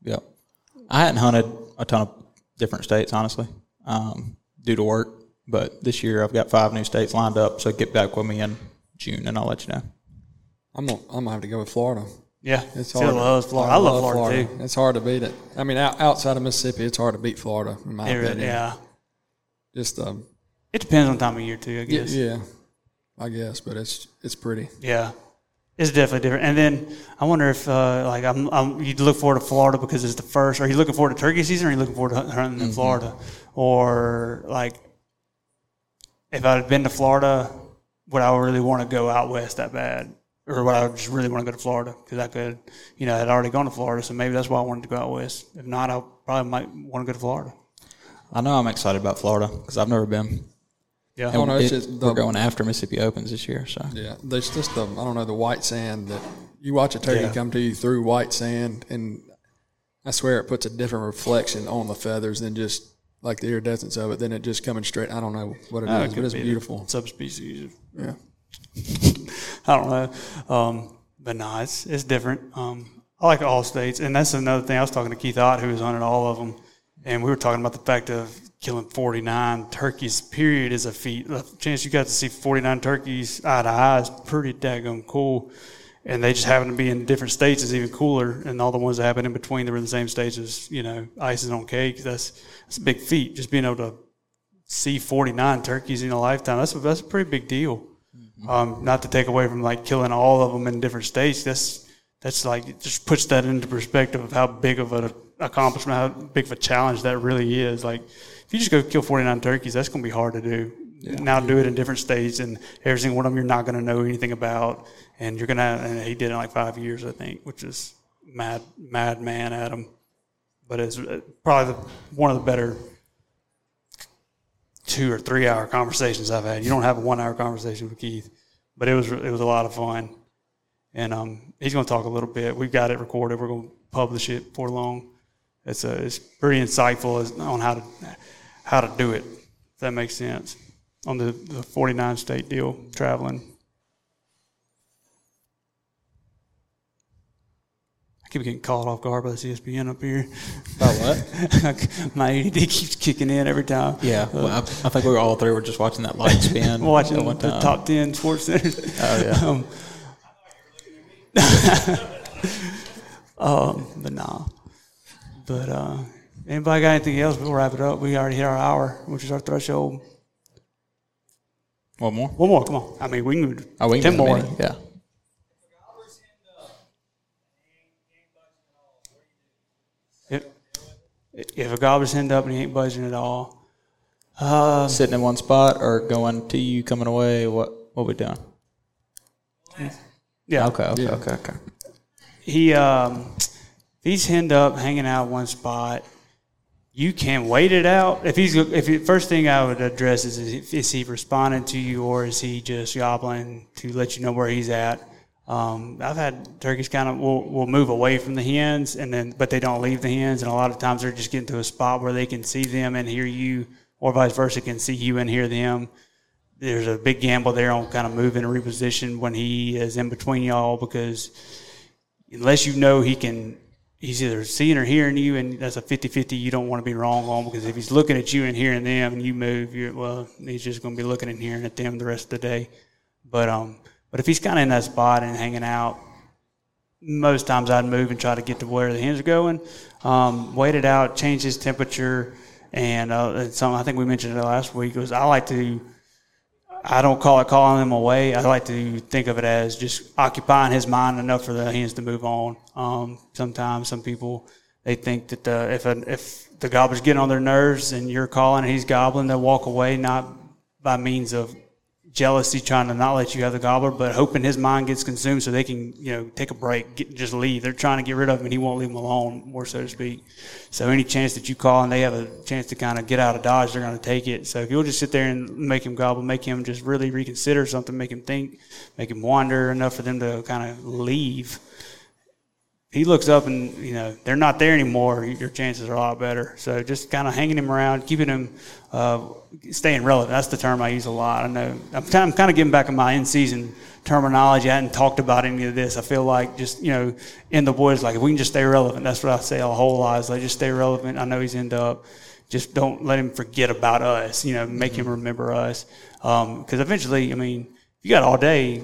Yep. I hadn't hunted a ton of different states, honestly, um, due to work. But this year I've got five new states lined up, so get back with me in June and I'll let you know. I'm gonna, I'm gonna have to go with Florida. Yeah, It's still hard. loves Florida. I, love Florida, too. It's hard to beat it. I mean, out, outside of Mississippi, it's hard to beat Florida. In my It opinion. yeah, Just um, it depends on time of year too. I guess. yeah, I guess, but it's it's pretty. Yeah. It's definitely different. And then I wonder if, uh, like, I'm, I'm, you'd look forward to Florida because it's the first. Are you looking forward to turkey season, or are you looking forward to hunting in Florida, or like, if I had been to Florida, would I really want to go out west that bad, or would I just really want to go to Florida because I could, you know, I had already gone to Florida, so maybe that's why I wanted to go out west. If not, I probably might want to go to Florida. I know I'm excited about Florida because I've never been. Yeah. I don't know, it's It- just we're going after Mississippi Opens this year, so Yeah, there's just the I don't know the white sand that you watch a turkey Yeah. come to you through white sand, and I swear it puts a different reflection on the feathers than just like the iridescence of it. Than it just coming straight. I don't know what it is, but it's be beautiful. Subspecies. of Yeah, I don't know. Um, but no, it's it's different. Um, I like all states, and that's another thing. I was talking to Keith Ott, who was hunting all of them, and we were talking about the fact of killing 49 turkeys. Period is a feat. The chance you got to see 49 turkeys eye to eye is pretty daggone cool. And they just happen to be in different states is even cooler. And all the ones that happen in between, they were in the same states as you know, icing on cake. That's that's a big feat. Just being able to see 49 turkeys in a lifetime. That's a, that's a pretty big deal. Um, not to take away from like killing all of them in different states. That's that's like it just puts that into perspective of how big of an accomplishment, how big of a challenge that really is. Like if you just go kill 49 turkeys, that's going to be hard to do. Now do it in different states and every single one of them you're not going to know anything about, and you're gonna. And he did it in like five years, I think, which is mad, mad man at him. But it's uh, probably the, one of the better two or three hour conversations I've had. You don't have a one hour conversation with Keith, but it was it was a lot of fun. And um, he's going to talk a little bit. We've got it recorded. We're going to publish it for long. It's a, it's pretty insightful on how to how to do it. If that makes sense on the, the 49 state deal traveling. I keep getting caught off guard by this ESPN up here. about what? My ADD keeps kicking in every time. Yeah, well, I, I think we were all three were just watching that light spin. watching at one the time. top 10 sports centers. Oh yeah, um, um, but nah. But uh, anybody got anything else? We'll wrap it up. We already hit our hour, which is our threshold. one more. One more, come on. I mean, we can do Oh, we can 10 more. many, Yeah. If, if a gobbler's henned up and he ain't budging at all, uh, Sitting in one spot or going to you, coming away. What what we doing? yeah, Okay, okay, okay, okay. he um, if he's henned up, hanging out one spot. You can wait it out. If he's if he, first thing I would address is is, is he responding to you or is he just gobbling to let you know where he's at? Um, I've had turkeys kind of will, will move away from the hens and then but they don't leave the hens and a lot of times they're just getting to a spot where they can see them and hear you or vice versa can see you and hear them there's a big gamble there on kind of moving and reposition when he is in between y'all because unless you know he can he's either seeing or hearing you and that's a 50-50 you don't want to be wrong on because if he's looking at you and hearing them and you move you well he's just going to be looking and hearing at them the rest of the day but um but if he's kind of in that spot and hanging out most times I'd move and try to get to where the hens are going. Um, wait it out, change his temperature, and, uh, and some. I think we mentioned it last week. Was I like to. I don't call it calling them away. I like to think of it as just occupying his mind enough for the hens to move on. Um, sometimes some people they think that the, if a, if the gobbler's getting on their nerves and you're calling and he's gobbling, they'll walk away not by means of jealousy trying to not let you have the gobbler, but hoping his mind gets consumed so they can, you know, take a break, get, just leave. They're trying to get rid of him and he won't leave them alone, more so to speak. So any chance that you call and they have a chance to kind of get out of dodge, they're going to take it. So if you'll just sit there and make him gobble, make him just really reconsider something, make him think, make him wander enough for them to kind of leave. He looks up and you know they're not there anymore. Your chances are a lot better. So just kind of hanging him around, keeping him uh, staying relevant. That's the term I use a lot. I know I'm kind, of getting back in my in-season terminology. I hadn't talked about any of this. I feel like just you know in the woods, like if we can just stay relevant, that's what I say a whole lot. Is like just stay relevant. I know he's henned up. Just don't let him forget about us. You know, make him remember us. Because eventually, I mean, you got all day.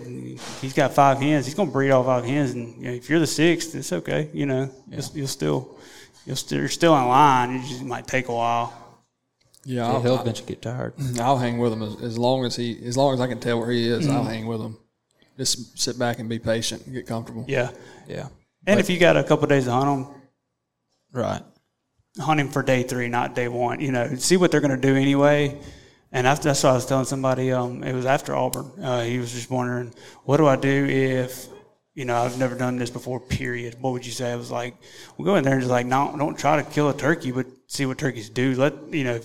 He's got five hens. He's going to breed all five hens, and you know, if you're the sixth, it's okay. You know, you'll, you'll still, you'll still, you're still in line. It just might take a while. Yeah, Yeah, I'll, he'll eventually get tired. I'll hang with him as, as long as he, as long as I can tell where he is. I'll mm. hang with him. Just sit back and be patient and get comfortable. Yeah. Yeah. And if you got a couple days to hunt them, Right. hunt him for day three, not day one. You know, see what they're going to do anyway. And after, that's what I was telling somebody. Um, it was after Auburn. Uh, he was just wondering, what do I do if, you know, I've never done this before. Period. What would you say? I was like, we'll go in there and just like, no, don't try to kill a turkey, but see what turkeys do. Let you know,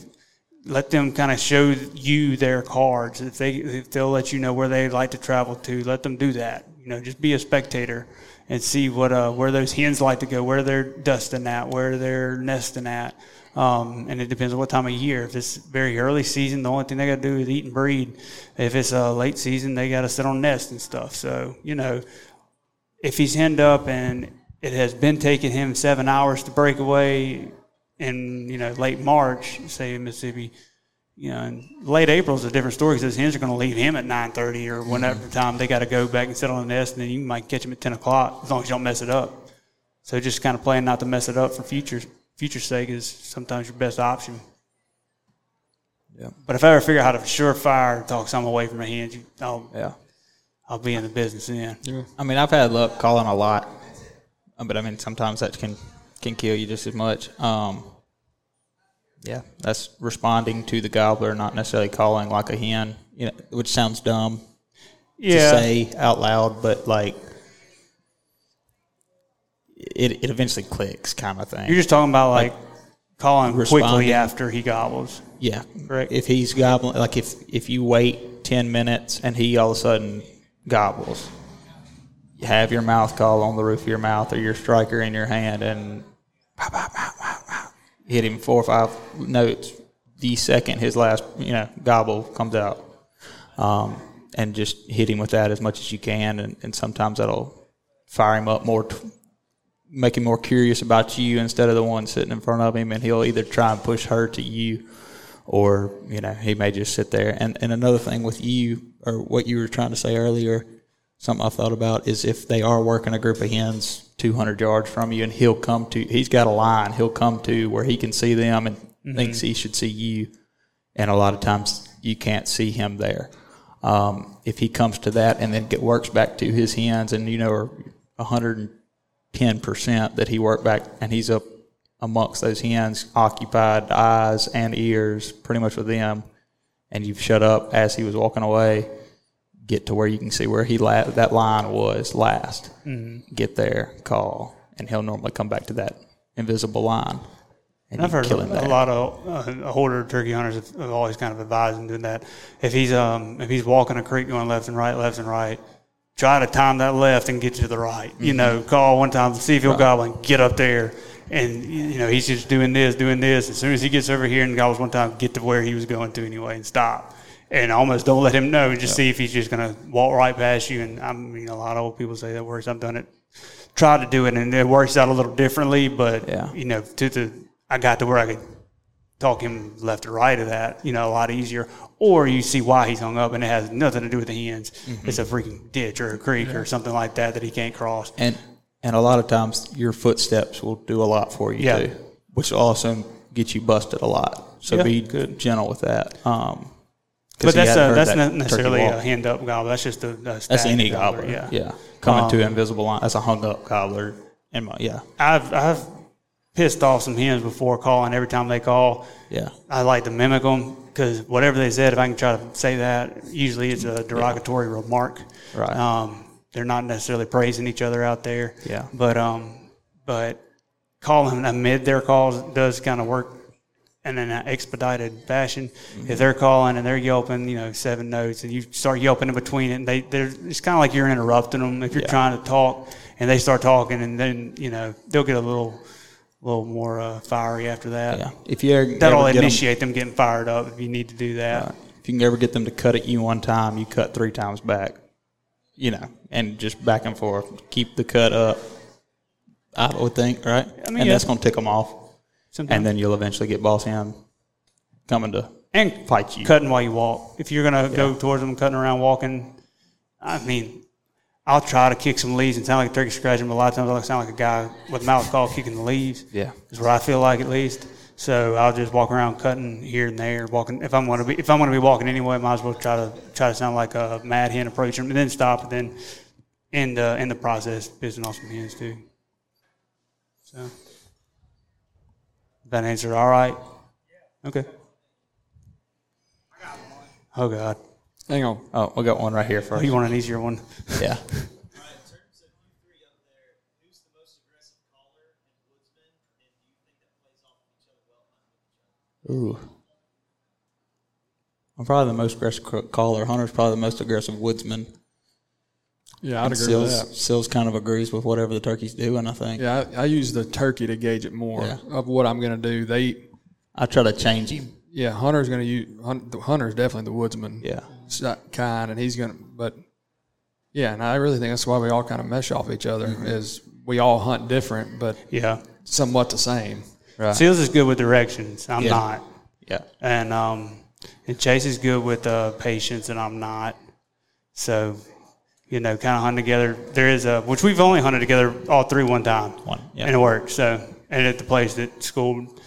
let them kind of show you their cards. If they if they'll let you know where they like to travel to, let them do that. You know, just be a spectator and see what uh, where those hens like to go, where they're dusting at, where they're nesting at. Um, and it depends on what time of year. If it's very early season, the only thing they got to do is eat and breed. If it's a late season, they got to sit on nest and stuff. So you know, if he's henned up and it has been taking him seven hours to break away in you know late March, say in Mississippi, you know, and late April is a different story because those hens are going to leave him at nine thirty or whenever time they got to go back and sit on the nest, and then you might catch him at ten o'clock as long as you don't mess it up. So just kind of playing not to mess it up for future future sake is sometimes your best option. Yeah. But if I ever figure out how to surefire talk something away from the hens, you- I'll Yeah. I'll be in the business then. I mean, I've had luck calling a lot, uh, but I mean, sometimes that can can kill you just as much. Um, yeah, that's responding to the gobbler, not necessarily calling like a hen, you know, which sounds dumb to say out loud, but like it, it eventually clicks, kind of thing. You're just talking about like, calling quickly after he gobbles. Yeah, Correct. If he's gobbling, like if if you wait ten minutes and he all of a sudden gobbles, you have your mouth call on the roof of your mouth or your striker in your hand and pow, pow, pow, pow, pow. hit him four or five notes. The second his last you know gobble comes out, um, and just hit him with that as much as you can, and, and sometimes that'll fire him up more. T- make him more curious about you instead of the one sitting in front of him, and he'll either try and push her to you, or you know he may just sit there. And and another thing with you or what you were trying to say earlier, something I thought about is if they are working a group of hens 200 yards from you, and he'll come to he's got a line he'll come to where he can see them and mm-hmm. thinks he should see you, and a lot of times you can't see him there. Um, if he comes to that and then get, works back to his hens and you know are 100 10% that he worked back, and he's up amongst those hens, occupied eyes and ears pretty much with them, and you've shut up as he was walking away, get to where you can see where he la- that line was last. Mm-hmm. Get there, call, and he'll normally come back to that invisible line. And I've heard a, a lot of uh, hoarder turkey hunters have, have always kind of advised him doing that. If he's um if he's walking a creek going left and right, left and right, try to time that left and get to the right. You know, mm-hmm. call one time, see if he'll gobble and get up there. And you know he's just doing this, doing this. As soon as he gets over here and gobbles one time, get to where he was going to anyway and stop. And almost don't let him know. Just see if he's just going to walk right past you. And I mean, a lot of old people say that works. I've done it tried to do it and it works out a little differently, but Yeah. you know, to the I got to where I could talk him left or right of that, you know, a lot easier. Or you see why he's hung up and it has nothing to do with the hens. Mm-hmm. It's a freaking ditch or a creek or something like that that he can't cross. and and a lot of times your footsteps will do a lot for you Yeah. too, which will also get you busted a lot. So Yeah, be good. gentle with that. Um, But that's a, that's that not necessarily a henned up gobble. That's just a, a That's any gobbler. Yeah. Yeah, coming Um, to an invisible line. That's a hung up gobbler. And my, yeah, I've I've pissed off some hens before calling every time they call. yeah, I like to mimic them because whatever they said, if I can try to say that, usually it's a derogatory remark. Right. Um, they're not necessarily praising each other out there. Yeah. But um, but calling amid their calls does kind of work in an expedited fashion. Mm-hmm. If they're calling and they're yelping, you know, seven notes, and you start yelping in between it, and they they're it's kind of like you're interrupting them. If you're Yeah. trying to talk and they start talking, and then you know they'll get a little. Little more uh, fiery after that. yeah. If you ever, That'll ever initiate them getting fired up if you need to do that. if you can ever get them to cut at you one time, you cut three times back. You know, and just back and forth. Keep the cut up. I would think, right? I mean, and yeah. that's going to tick them off, Sometimes. and then you'll eventually get boss hand coming to and fight you. cutting while you walk. If you're gonna go towards them, cutting around, walking, I mean, I'll try to kick some leaves and sound like a turkey scratching, but a lot of times I sound like a guy with mouth call kicking the leaves. Yeah. is what I feel like at least. So I'll just walk around cutting here and there, walking. If I'm going to be if I'm going to be walking anyway, might as well try to try to sound like a mad hen approaching and then stop, and then in the in the process, pissing off some hens too. So that answer all right? Okay. Oh God. Hang on. Oh, we got one right here Oh, first. you want an easier one? Yeah. Ooh. I'm probably the most aggressive caller. Hunter's probably the most aggressive woodsman. Yeah, I'd And agree with that. Sills kind of agrees with whatever the turkey's doing, I think. Yeah, I, I use the turkey to gauge it more Yeah. of what I'm going to do. They, I try to change him. Yeah, Hunter's going to use. Hun- the Hunter's definitely the woodsman. Yeah. s- kind, and he's going to. But yeah, and I really think that's why we all kind of mesh off each other. Mm-hmm. Is we all hunt different, but Yeah. somewhat the same. Right. Sills is good with directions. I'm Yeah. not. Yeah. And um, and Chase is good with uh, patience, and I'm not. So, you know, kind of hunt together. There is a which we've only hunted together all three one time, One, yeah. and it worked. So, and at the place that schooled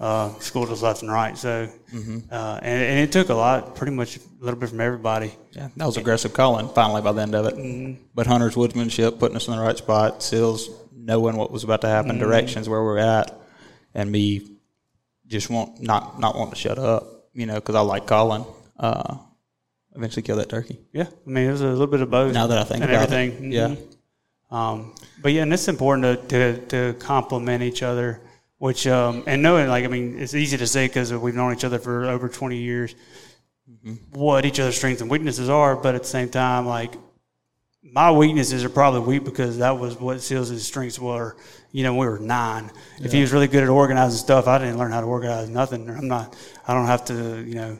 uh, us left and right. So, Mm-hmm. uh, and, and it took a lot, pretty much a little bit from everybody. Yeah, that was aggressive calling finally by the end of it. Mm-hmm. But Hunter's woodsmanship, putting us in the right spot, Sills knowing what was about to happen, Mm-hmm. directions where we're at, and me just want not not wanting to shut up, you know, because I like calling. Uh, eventually kill that turkey. Yeah, I mean, it was a little bit of both. Now that I think and about it, everything. yeah. Mhm. Um, but yeah, and it's important to, to, to complement each other, which, um, and knowing, like, I mean, it's easy to say because we've known each other for over 20 years, what each other's strengths and weaknesses are, but at the same time, like, my weaknesses are probably weak because that was what Sills' strengths were. You know, when we were nine. If he was really good at organizing stuff, I didn't learn how to organize nothing. I'm not. I don't have to. You know,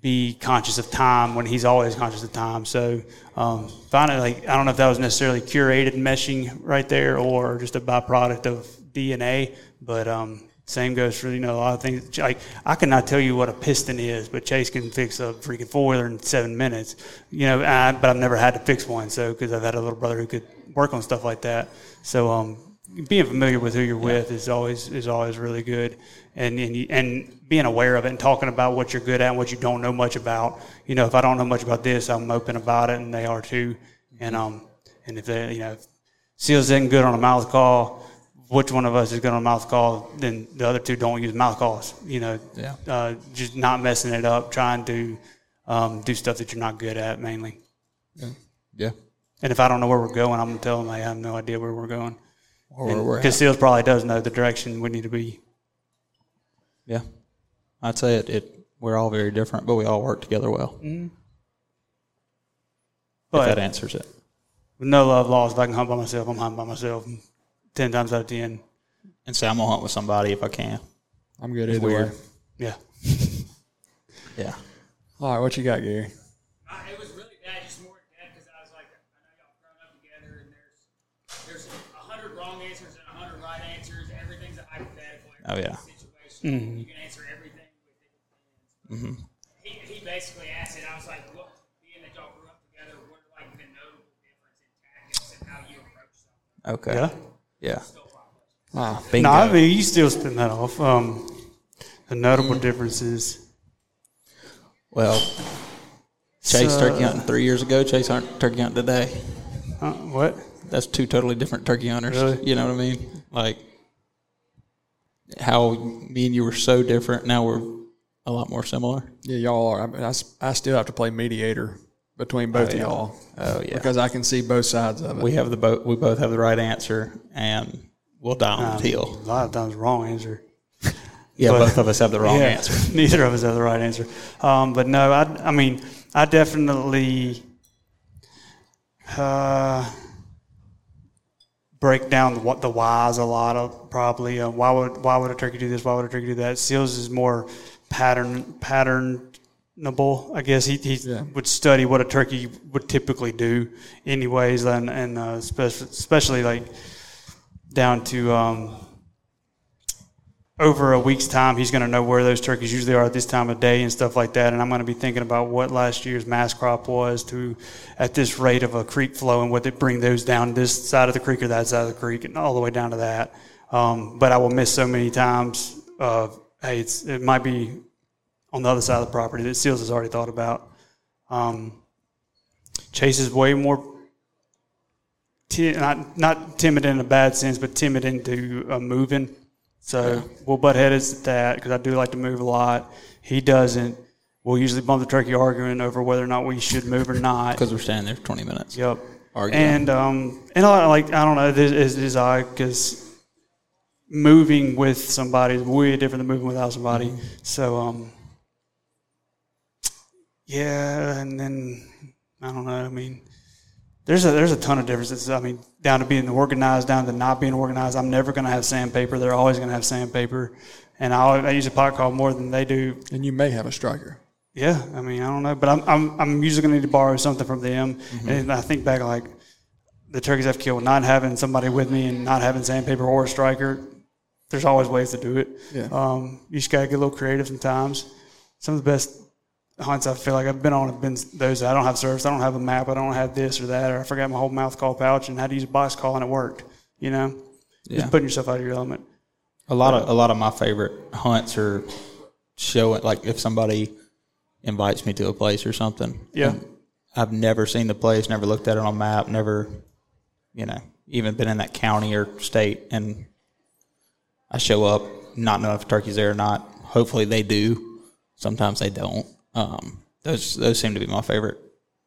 be conscious of time when he's always conscious of time. So, um, finally, like I don't know if that was necessarily curated meshing right there or just a byproduct of DNA, but um, same goes for you know a lot of things. Like I cannot tell you what a piston is, but Chase can fix a freaking four wheeler in seven minutes. You know, I, but I've never had to fix one, so because I've had a little brother who could work on stuff like that. So, um, being familiar with who you're with is always is always really good, and and and being aware of it and talking about what you're good at and what you don't know much about. You know, if I don't know much about this, I'm open about it, and they are too. And um, and if they, you know, if Sills isn't good on a mouth call, which one of us is going a mouth call? Then the other two don't use mouth calls. You know, Yeah. uh, just not messing it up, trying to um, do stuff that you're not good at mainly. Yeah. yeah. And if I don't know where we're going, I'm gonna tell them I have no idea where we're going. Or where we're Because. Sills probably does know the direction we need to be. Yeah. I'd say it, it. We're all very different, but we all work together well. if But that answers it. with no love lost, if I can hunt by myself, I'm hunting by myself. Ten times out of ten, And say I'm gonna hunt with somebody if I can. I'm good It's either weird. way. yeah. Yeah. All right, what you got, Gary? Uh, it was really bad, just more dead because I was like, I know y'all grown up together, and there's there's a hundred wrong answers and a hundred right answers. Everything's a hypothetical. Oh, yeah. Situation. You can answer everything with different opinions. He, he basically asked it. I was like, what, being that y'all grew up together, what are like the notable difference in tactics and how you approach something? Okay. Yeah. Yeah. Ah, Bingo. No, I mean you still spin that off. Um, the notable differences. well, Chase So- turkey hunting three years ago. Chase hunt turkey hunting today. Uh, what? That's two totally different turkey hunters. Really? You know what I mean? Like how me and you were so different. Now we're a lot more similar. yeah, y'all are. I, mean, I s- I still have to play mediator between both of yeah. y'all Oh yeah. because I can see both sides of it. we have the both. We both have the right answer, and we'll die on the A lot of times wrong answer. Yeah, but- both of us have the wrong Yeah, answer. Neither of us have the right answer. Um, but no, I, I mean, I definitely uh, break down the, what the whys a lot of probably. Uh, why would why would a turkey do this? Why would a turkey do that? Sills is more pattern pattern patternable. I guess he, he Yeah. would study what a turkey would typically do, anyways, and and uh, especially, especially like down to. Um, over a week's time, he's going to know where those turkeys usually are at this time of day and stuff like that. And I'm going to be thinking about what last year's mass crop was to, at this rate of a creek flow, and what they bring those down this side of the creek or that side of the creek, and all the way down to that. Um, but I will miss so many times of hey, it's it might be on the other side of the property that Sills has already thought about. Um, Chase is way more ti- not not timid in a bad sense, but timid into uh, moving. So we'll butt heads at that because I do like to move a lot. He doesn't. We'll usually bump the turkey arguing over whether or not we should move or not. Because we're standing there for 20 minutes. Yep. Arguing. And um, and I like I don't know this is, is odd because moving with somebody is way different than moving without somebody. So um, yeah, and then I don't know. I mean, there's a there's a ton of differences. I mean, down to being organized, down to not being organized. I'm never going to have sandpaper. They're always going to have sandpaper, and I, I use a pot call more than they do. And you may have a striker. Yeah, I mean, I don't know, but I'm I'm, I'm usually going to need to borrow something from them. And I think back like the turkeys I've killed, not having somebody with me and not having sandpaper or a striker. There's always ways to do it. Yeah. Um, you just got to get a little creative sometimes. Some of the best hunts I feel like I've been on have been those that I don't have service, I don't have a map, I don't have this or that, or I forgot my whole mouth call pouch and how to use a box call and it worked. You know, Yeah. just putting yourself out of your element. A lot of a lot of my favorite hunts are showing like if somebody invites me to a place or something. Yeah. I've never seen the place, never looked at it on a map, never, you know, even been in that county or state, and I show up not knowing if turkey's there or not. Hopefully they do. Sometimes they don't. Um, those those seem to be my favorite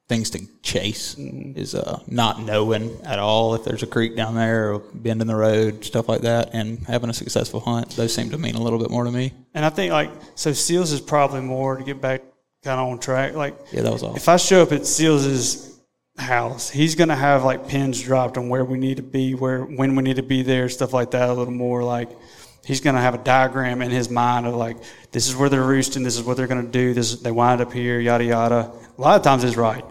things to chase is uh, not knowing at all if there's a creek down there or bend in the road, stuff like that, and having a successful hunt. Those seem to mean a little bit more to me. And I think like so Sills is probably more to get back kind of on track. Like Yeah, that was all. if I show up at Sills's house, he's gonna have like pins dropped on where we need to be, where when we need to be there, stuff like that. A little more like he's gonna have a diagram in his mind of like this is where they're roosting, this is what they're gonna do, this they wind up here, yada yada. A lot of times it's right.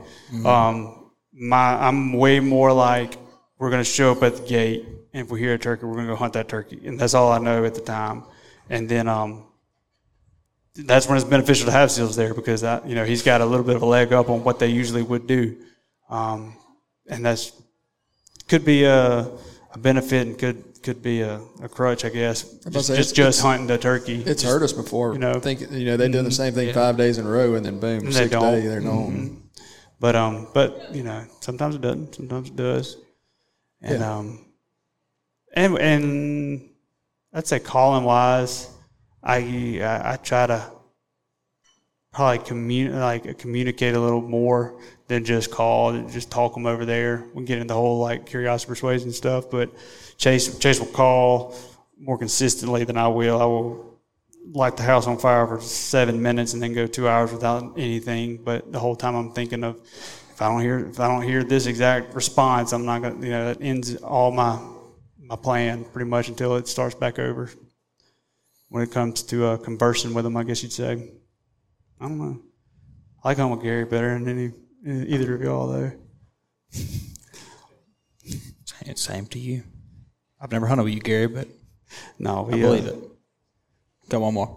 Um, my I'm way more like we're gonna show up at the gate, and if we hear a turkey, we're gonna go hunt that turkey, and that's all I know at the time. And then um, that's when it's beneficial to have Sills there because I, you know he's got a little bit of a leg up on what they usually would do, um, and that's could be a, a benefit and could could be a, a crutch, I guess. about Just say, just, just hunting the turkey. It's hurt us before. you know. Mm-hmm. think you know they did the same thing five days in a row, and then boom, they sixth day they're gone. But um, but you know, sometimes it doesn't. Sometimes it does. And Yeah. um, and and I'd say calling wise, I I, I try to probably commun like communicate a little more than just call, and just talk them over there. We get into the whole like curiosity persuasion stuff, but Chase Chase will call more consistently than I will. I will light the house on fire for seven minutes and then go two hours without anything. But the whole time I'm thinking of if I don't hear if I don't hear this exact response, I'm not gonna you know that ends all my my plan pretty much until it starts back over. When it comes to uh, conversing with them, I guess you'd say. I don't know. I like hunting with Gary better than any either of y'all though. Same, same to you. I've never hunted with you, Gary, but No, I believe uh, it. Got one more.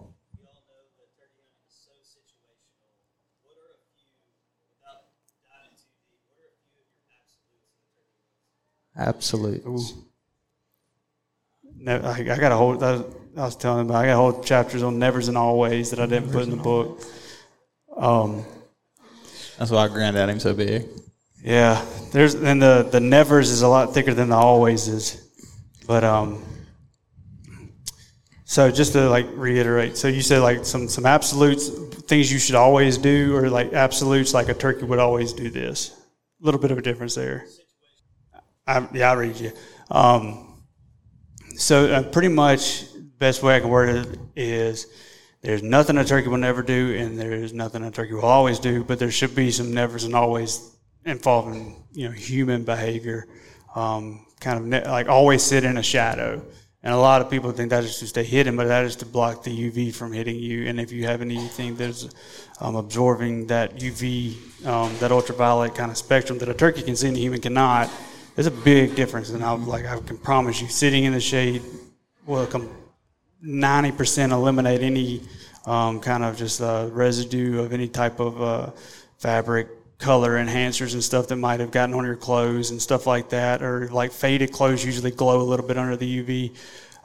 Absolutes. No, I, I got a whole. I was, I was telling him, about, I got whole chapters on nevers and always that I didn't put in the book. Um, That's why I grinned at him so big. yeah, there's and the the nevers is a lot thicker than the always is, but um. So just to like reiterate, so you said like some some absolutes things you should always do, or like absolutes like a turkey would always do this. A little bit of a difference there. I, yeah, I'll read you. Um, so uh, pretty much best way I can word it is there's nothing a turkey will never do, and there's nothing a turkey will always do, but there should be some nevers and always involving you know human behavior. Um, kind of ne- like always sit in a shadow. And a lot of people think that is to stay hidden, but that is to block the UV from hitting you. And if you have anything that's um, absorbing that UV, um, that ultraviolet kind of spectrum that a turkey can see and a human cannot, there's a big difference. And I like I can promise you, sitting in the shade will come 90% eliminate any um, kind of just uh, residue of any type of uh, fabric color enhancers and stuff that might have gotten on your clothes and stuff like that or like faded clothes usually glow a little bit under the uv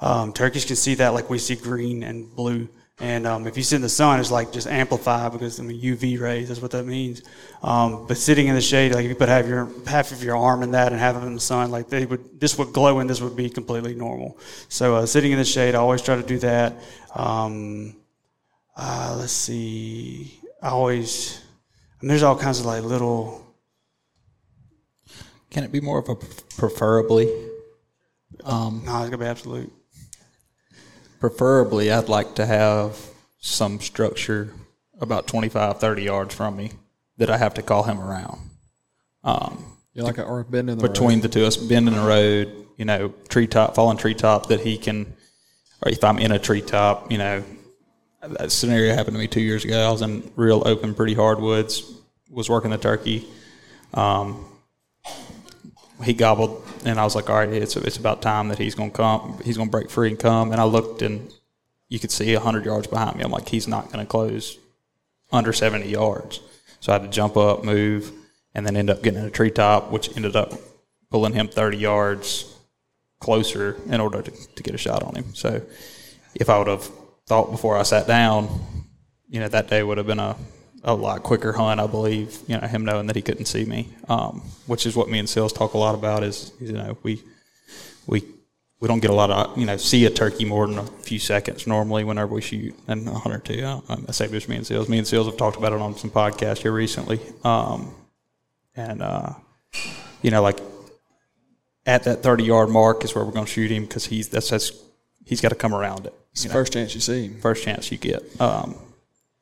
um, turkeys can see that like we see green and blue And um, if you sit in the sun, it's like just amplified because I mean UV rays. That's what that means. Um, but sitting in the shade, like if you put half your half of your arm in that and have it in the sun, like they would this would glow and this would be completely normal. So uh, sitting in the shade, I always try to do that. Um, uh, let's see. I always and there's all kinds of like little. Can it be more of a preferably? Um, no, it's gonna be absolute. Preferably, I'd like to have some structure about 25, 30 yards from me that I have to call him around. Um, yeah, like a, bend in the between road. the two of us, bend in the road. You know, treetop, fallen treetop that he can, or if I'm in a treetop, you know, that scenario happened to me two years ago. I was in real open, pretty hardwoods. Was working the turkey. Um, he gobbled, and I was like, "All right, it's it's about time that he's to come. He's to break free and come." And I looked, and you could see hundred yards behind me. I'm like, "He's not to close under seventy yards." So I had to jump up, move, and then end up getting in a treetop, which ended up pulling him thirty yards closer in order to, to get a shot on him. So if I would have thought before I sat down, you know, that day would have been a, a lot quicker hunt, I believe, you know, him knowing that he couldn't see me, um, which is what me and Sills talk a lot about is, you know, we, we, we don't get a lot of, you know, see a turkey more than a few seconds normally whenever we shoot and a hunt or two. I, I say just me and Sills. Me and Sills have talked about it on some podcasts here recently. Um, and, uh, you know, like at that 30 yard mark is where we're going to shoot him because he's, that's, that's, he's got to come around it. It's the first chance you see him. First chance you get. Um,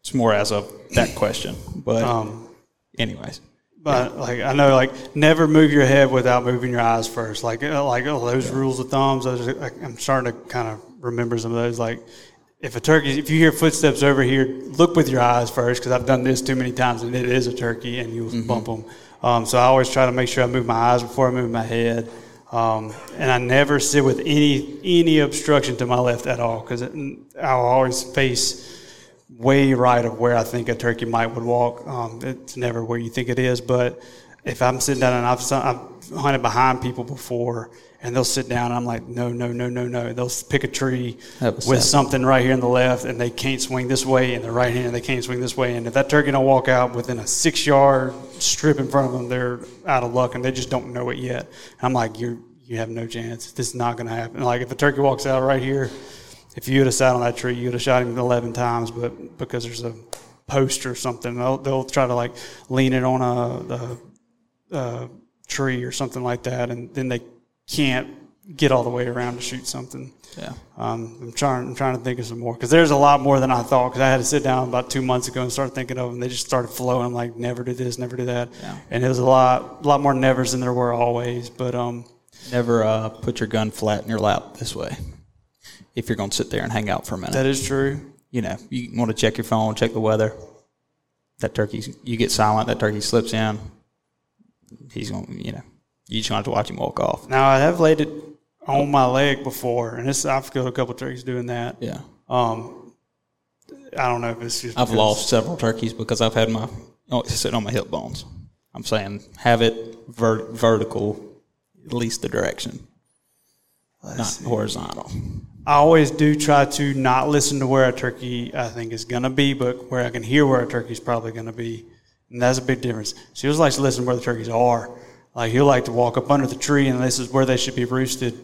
it's more as of that question, but Um, anyways, But like I know, like never move your head without moving your eyes first. Like uh, like oh, those rules of thumbs. Those are, like, I'm starting to kind of remember some of those. Like if a turkey, if you hear footsteps over here, look with your eyes first because I've done this too many times and it is a turkey and you'll bump them. Um, so I always try to make sure I move my eyes before I move my head. Um, and I never sit with any any obstruction to my left at all because I'll always face way right of where I think a turkey might would walk. Um, it's never where you think it is, but if I'm sitting down and I've, I've hunted behind people before and they'll sit down and I'm like, no, no, no, no, no. They'll pick a tree with set. something right here in the left and they can't swing this way and the right hand and they can't swing this way. And if that turkey don't walk out within a six yard strip in front of them, they're out of luck and they just don't know it yet. And I'm like, you you have no chance. This is not going to happen. Like if a turkey walks out right here, if you would have sat on that tree, you would have shot him 11 times, but because there's a post or something, they'll, they'll try to like lean it on a, a, a tree or something like that, and then they can't get all the way around to shoot something. yeah. Um, I'm trying. I'm trying to think of some more because there's a lot more than I thought. Because I had to sit down about two months ago and start thinking of them. They just started flowing. I'm like, never do this, never do that. Yeah. And it was a lot, a lot more nevers than there were always. But um, Never uh, put your gun flat in your lap this way. If you're going to sit there and hang out for a minute, that is true. you know, you want to check your phone, check the weather. That turkey, you get silent. That turkey slips in. He's going, you know, you just have to watch him walk off. Now I have laid it on my leg before, and this I've killed a couple of turkeys doing that. Yeah, Um, I don't know if it's just I've lost several turkeys because I've had my oh, it's sitting on my hip bones. I'm saying have it ver- vertical, at least the direction, not horizontal. I always do try to not listen to where a turkey I think is gonna be, but where I can hear where a turkey's probably gonna be, and that's a big difference. She just likes to listen to where the turkeys are. Like he'll like to walk up under the tree, and this is where they should be roosted.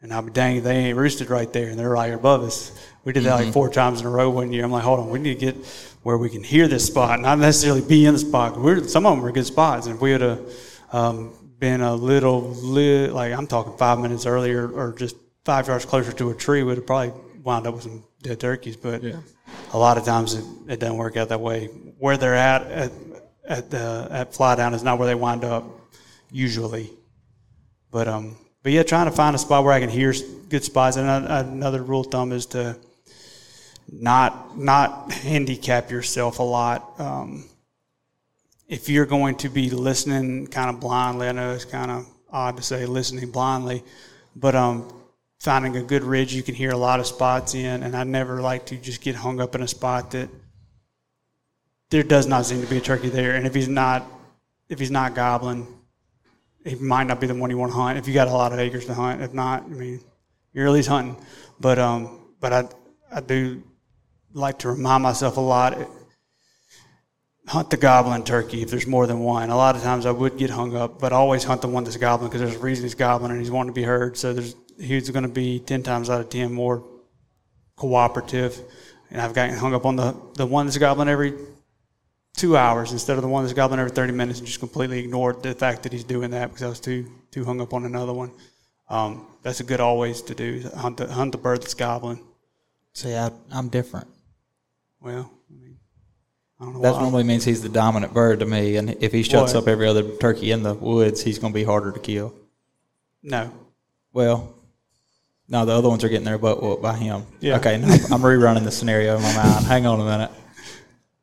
And I'll be dang, they ain't roosted right there, and they're right above us. We did that like four times in a row one year. I'm like, hold on, we need to get where we can hear this spot, not necessarily be in the spot. We're, some of them are good spots, and if we would have um, been a little, li- like I'm talking five minutes earlier, or just five yards closer to a tree, we'd probably wound up with some dead turkeys. But a lot of times it, it doesn't work out that way. Where they're at at at the at fly down is not where they wind up usually. But um, but yeah, trying to find a spot where I can hear good spots. And another rule of thumb is to not not handicap yourself a lot. Um, if you're going to be listening kind of blindly, I know it's kind of odd to say listening blindly, but um, finding a good ridge you can hear a lot of spots in. And I never like to just get hung up in a spot that there does not seem to be a turkey there. And if he's not, if he's not gobbling, he might not be the one you want to hunt. If you got a lot of acres to hunt, if not, I mean, you're at least hunting. But um, but I I do like to remind myself a lot. Hunt the gobbling turkey if there's more than one. A lot of times I would get hung up, but I always hunt the one that's gobbling because there's a reason he's gobbling and he's wanting to be heard. So there's he's going to be ten times out of ten more cooperative. And I've gotten hung up on the the one that's gobbling every two hours instead of the one that's gobbling every 30 minutes and just completely ignored the fact that he's doing that because I was too too hung up on another one. Um, that's a good always to do. Hunt the, hunt the bird that's gobbling. See, I, I'm different. Well, I mean, I don't know. That normally means he's the dominant bird to me, and if he shuts What? up every other turkey in the woods, he's going to be harder to kill. no. Well, no, the other ones are getting their butt whooped by him. Yeah. Okay, no, I'm rerunning the scenario in my mind. Hang on a minute.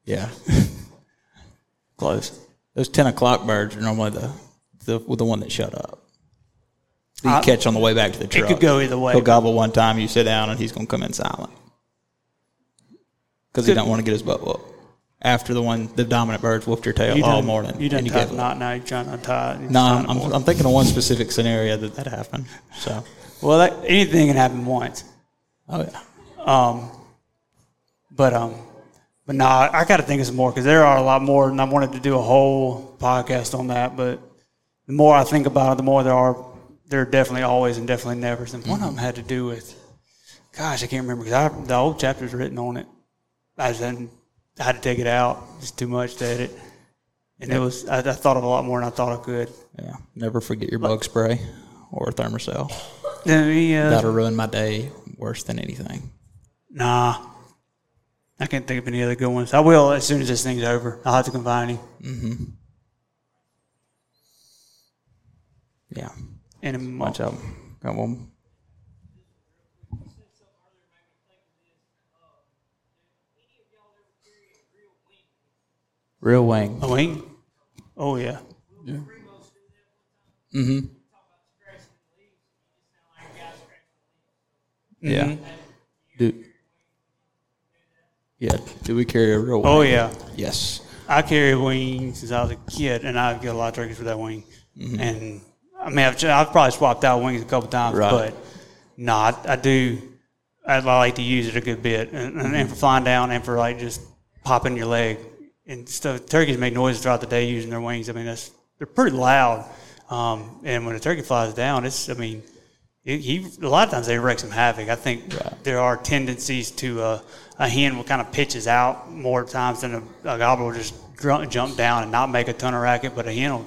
Yeah. Close. Those 10 o'clock birds are normally the, the, the one that shut up. You I- catch on the way back to the truck. It could go either way. He'll gobble one time, you sit down, and he's going to come in silent. Because he don't want to get his butt whooped. After the one, the dominant birds whooped your tail You all morning. You done and you tied gave the up. knot now. You're trying to untie No, just I'm, I'm, thinking of one specific scenario that that happened. So, well, that, anything can happen once. oh yeah, Um, but um, but no, I, got to think of some more because there are a lot more, and I wanted to do a whole podcast on that. But the more I think about it, the more there are. There are definitely always and definitely nevers, and one of them had to do with, gosh, I can't remember because the old chapter's written on it. I just hadn't, I had to take it out. It's too much to edit, and it was. I, I thought of a lot more than I thought I could. yeah. Never forget your bug spray or Thermacell. Then we, uh, That'll ruin my day worse than anything. Nah. I can't think of any other good ones. I will as soon as this thing's over. I'll have to combine him. Yeah, in a month. of them. Got one. Real wing. A wing? Oh, yeah. Mm-hmm. Yeah. Mm-hmm. Do, yeah. Do we carry a real wing? Oh, yeah. Yes. I carry a wing since I was a kid, and I get a lot of turkeys with that wing. And I mean, I've, I've probably swapped out wings a couple times, Right. but no, I, I do. I like to use it a good bit, and, and, and for flying down, and for like just popping your leg and stuff. Turkeys make noises throughout the day using their wings. I mean, that's they're pretty loud. Um, and when a turkey flies down, it's I mean, he, he a lot of times they wreak some havoc. I think there are tendencies to uh, a hen will kind of pitches out more times than a, a gobbler will just gr- jump down and not make a ton of racket, but a hen will,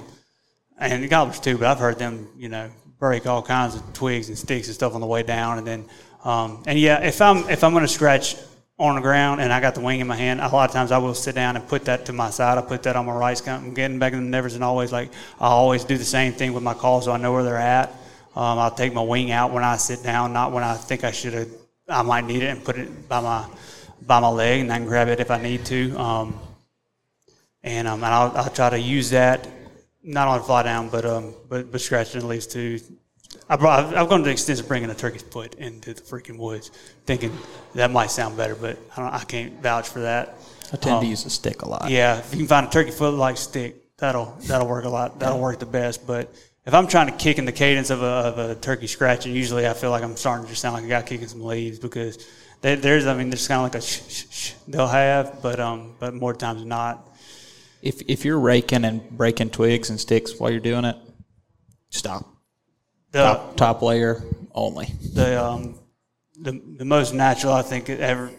and the gobblers too. But I've heard them, you know, break all kinds of twigs and sticks and stuff on the way down, and then um, and yeah, if I'm if I'm going to scratch on the ground and I got the wing in my hand, a lot of times I will sit down and put that to my side. I put that on my right. I'm getting back in the nevers and always like I always do the same thing with my calls so I know where they're at. Um, I'll take my wing out when I sit down, not when I think I should have. I might need it and put it by my by my leg, and I can grab it if I need to. Um, and um, and I'll, I'll try to use that not only fly down, but um, but but scratching the leaves too. I brought, I've, I've gone to the extent of bringing a turkey's foot into the freaking woods, thinking that might sound better, but I don't. I can't vouch for that. I tend Um, to use a stick a lot. Yeah, if you can find a turkey foot like stick, that'll that'll work a lot. That'll work the best. But if I'm trying to kick in the cadence of a, of a turkey scratching, usually I feel like I'm starting to just sound like a guy kicking some leaves because they, there's I mean there's kind of like a shh, shh, shh they'll have, but um but more times than not. If if you're raking and breaking twigs and sticks while you're doing it, stop. The Top top layer only. the um the the most natural I think ever,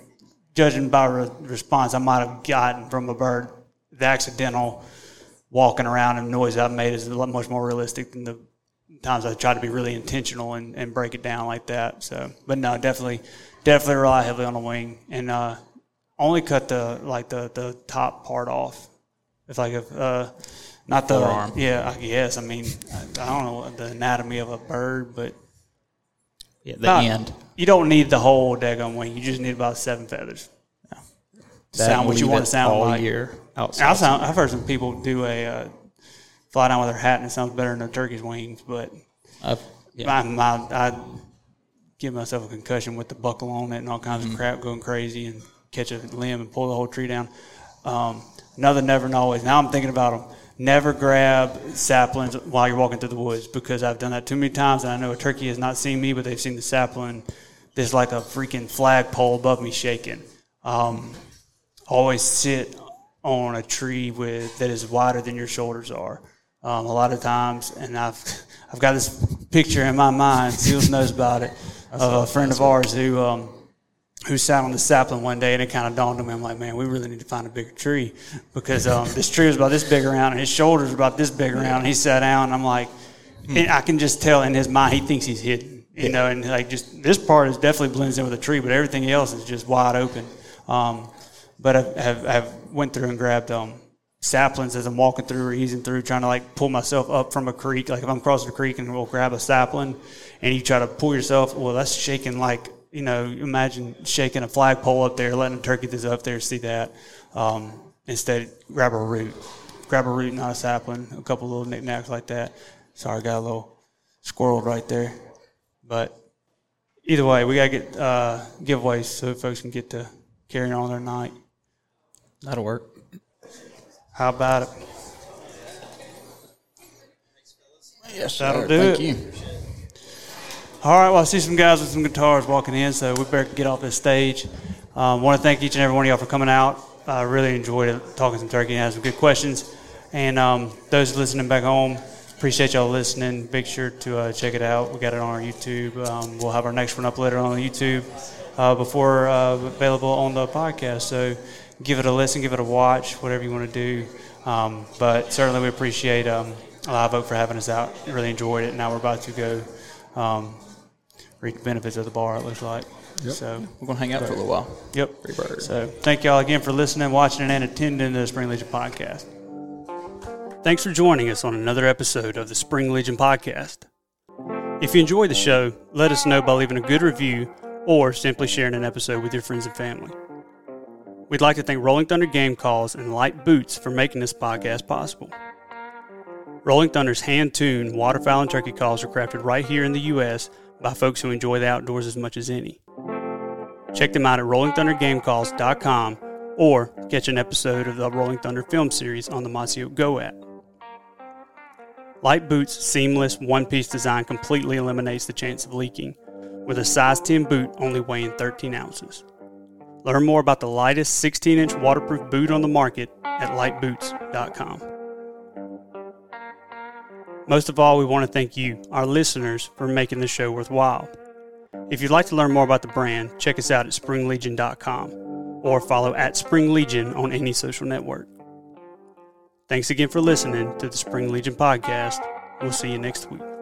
judging by re- response I might have gotten from a bird, the accidental walking around and noise I've made is a lot much more realistic than the times I try to be really intentional and, and break it down like that. So, but no, definitely, definitely rely heavily on the wing and uh, only cut the like the the top part off. If like if uh, not the Forearm. yeah, I guess I mean I, I don't know the anatomy of a bird, but Yeah, the not- end. You don't need the whole daggone wing. You just need about seven feathers. That sound what you want to sound all like. year I outside. sound, I've heard some people do a uh, fly down with their hat and it sounds better than a turkey's wings, but I've- yeah. my, my, I give myself a concussion with the buckle on it and all kinds Mm-hmm. of crap going crazy and catch a limb and pull the whole tree down. Um, another never and always. Now I'm thinking about them. Never grab saplings while you're walking through the woods because I've done that too many times and I know a turkey has not seen me, but they've seen the sapling. There's like a freaking flagpole above me shaking. um, always sit on a tree with that is wider than your shoulders are. Um, a lot of times, and I've I've got this picture in my mind. Sills knows about it of a friend of ours who um, who sat on the sapling one day, and it kind of dawned on me. I'm like, man, we really need to find a bigger tree because um, this tree was about this big around, and his shoulders were about this big around. And he sat down, and I'm like, and I can just tell in his mind he thinks he's hidden, you know, and like just this part is definitely blends in with the tree, but everything else is just wide open. Um, but I have, have went through and grabbed um, saplings as I'm walking through or easing through, trying to like pull myself up from a creek. Like if I'm crossing a creek and we'll grab a sapling, and you try to pull yourself, well, that's shaking like you know. Imagine shaking a flagpole up there, letting a turkey that's up there see that. Um, instead, grab a root, grab a root, not a sapling. A couple little knickknacks like that. Sorry, I got a little squirrel right there, but either way, we gotta get uh, giveaways so folks can get to carrying on their night. That'll work. How about it? Yes, That'll sir. do Thank it. you. All right, well, I see some guys with some guitars walking in, so we better get off this stage. Um, want to thank each and every one of y'all for coming out. I really enjoyed talking some turkey and had some good questions. And um, those listening back home, appreciate y'all listening. Make sure to uh, check it out. We got it on our YouTube. Um, we'll have our next one up later on YouTube uh, before uh, available on the podcast. So give it a listen, give it a watch, whatever you want to do. Um, but certainly we appreciate um, Live Oak for having us out. Really enjoyed it. Now we're about to go um, reap the benefits of the bar, it looks like. So, We're gonna hang out for a little while. yep. So thank y'all again for listening, watching, and attending the Spring Legion podcast. Thanks for joining us on another episode of the Spring Legion podcast. If you enjoyed the show, let us know by leaving a good review or simply sharing an episode with your friends and family. We'd like to thank Rolling Thunder Game Calls and Lite Boots for making this podcast possible. Rolling Thunder's hand tuned waterfowl and turkey calls are crafted right here in the U.S. by folks who enjoy the outdoors as much as any. Check them out at rollingthundergamecalls.com or catch an episode of the Rolling Thunder film series on the Mossy Go app. Lite Boots' seamless one piece design completely eliminates the chance of leaking, with a size 10 boot only weighing 13 ounces. Learn more about the lightest 16 inch waterproof boot on the market at liteboots.com. Most of all, we want to thank you, our listeners, for making the show worthwhile. If you'd like to learn more about the brand, check us out at springlegion.com or follow at Spring Legion on any social network. Thanks again for listening to the Spring Legion podcast. We'll see you next week.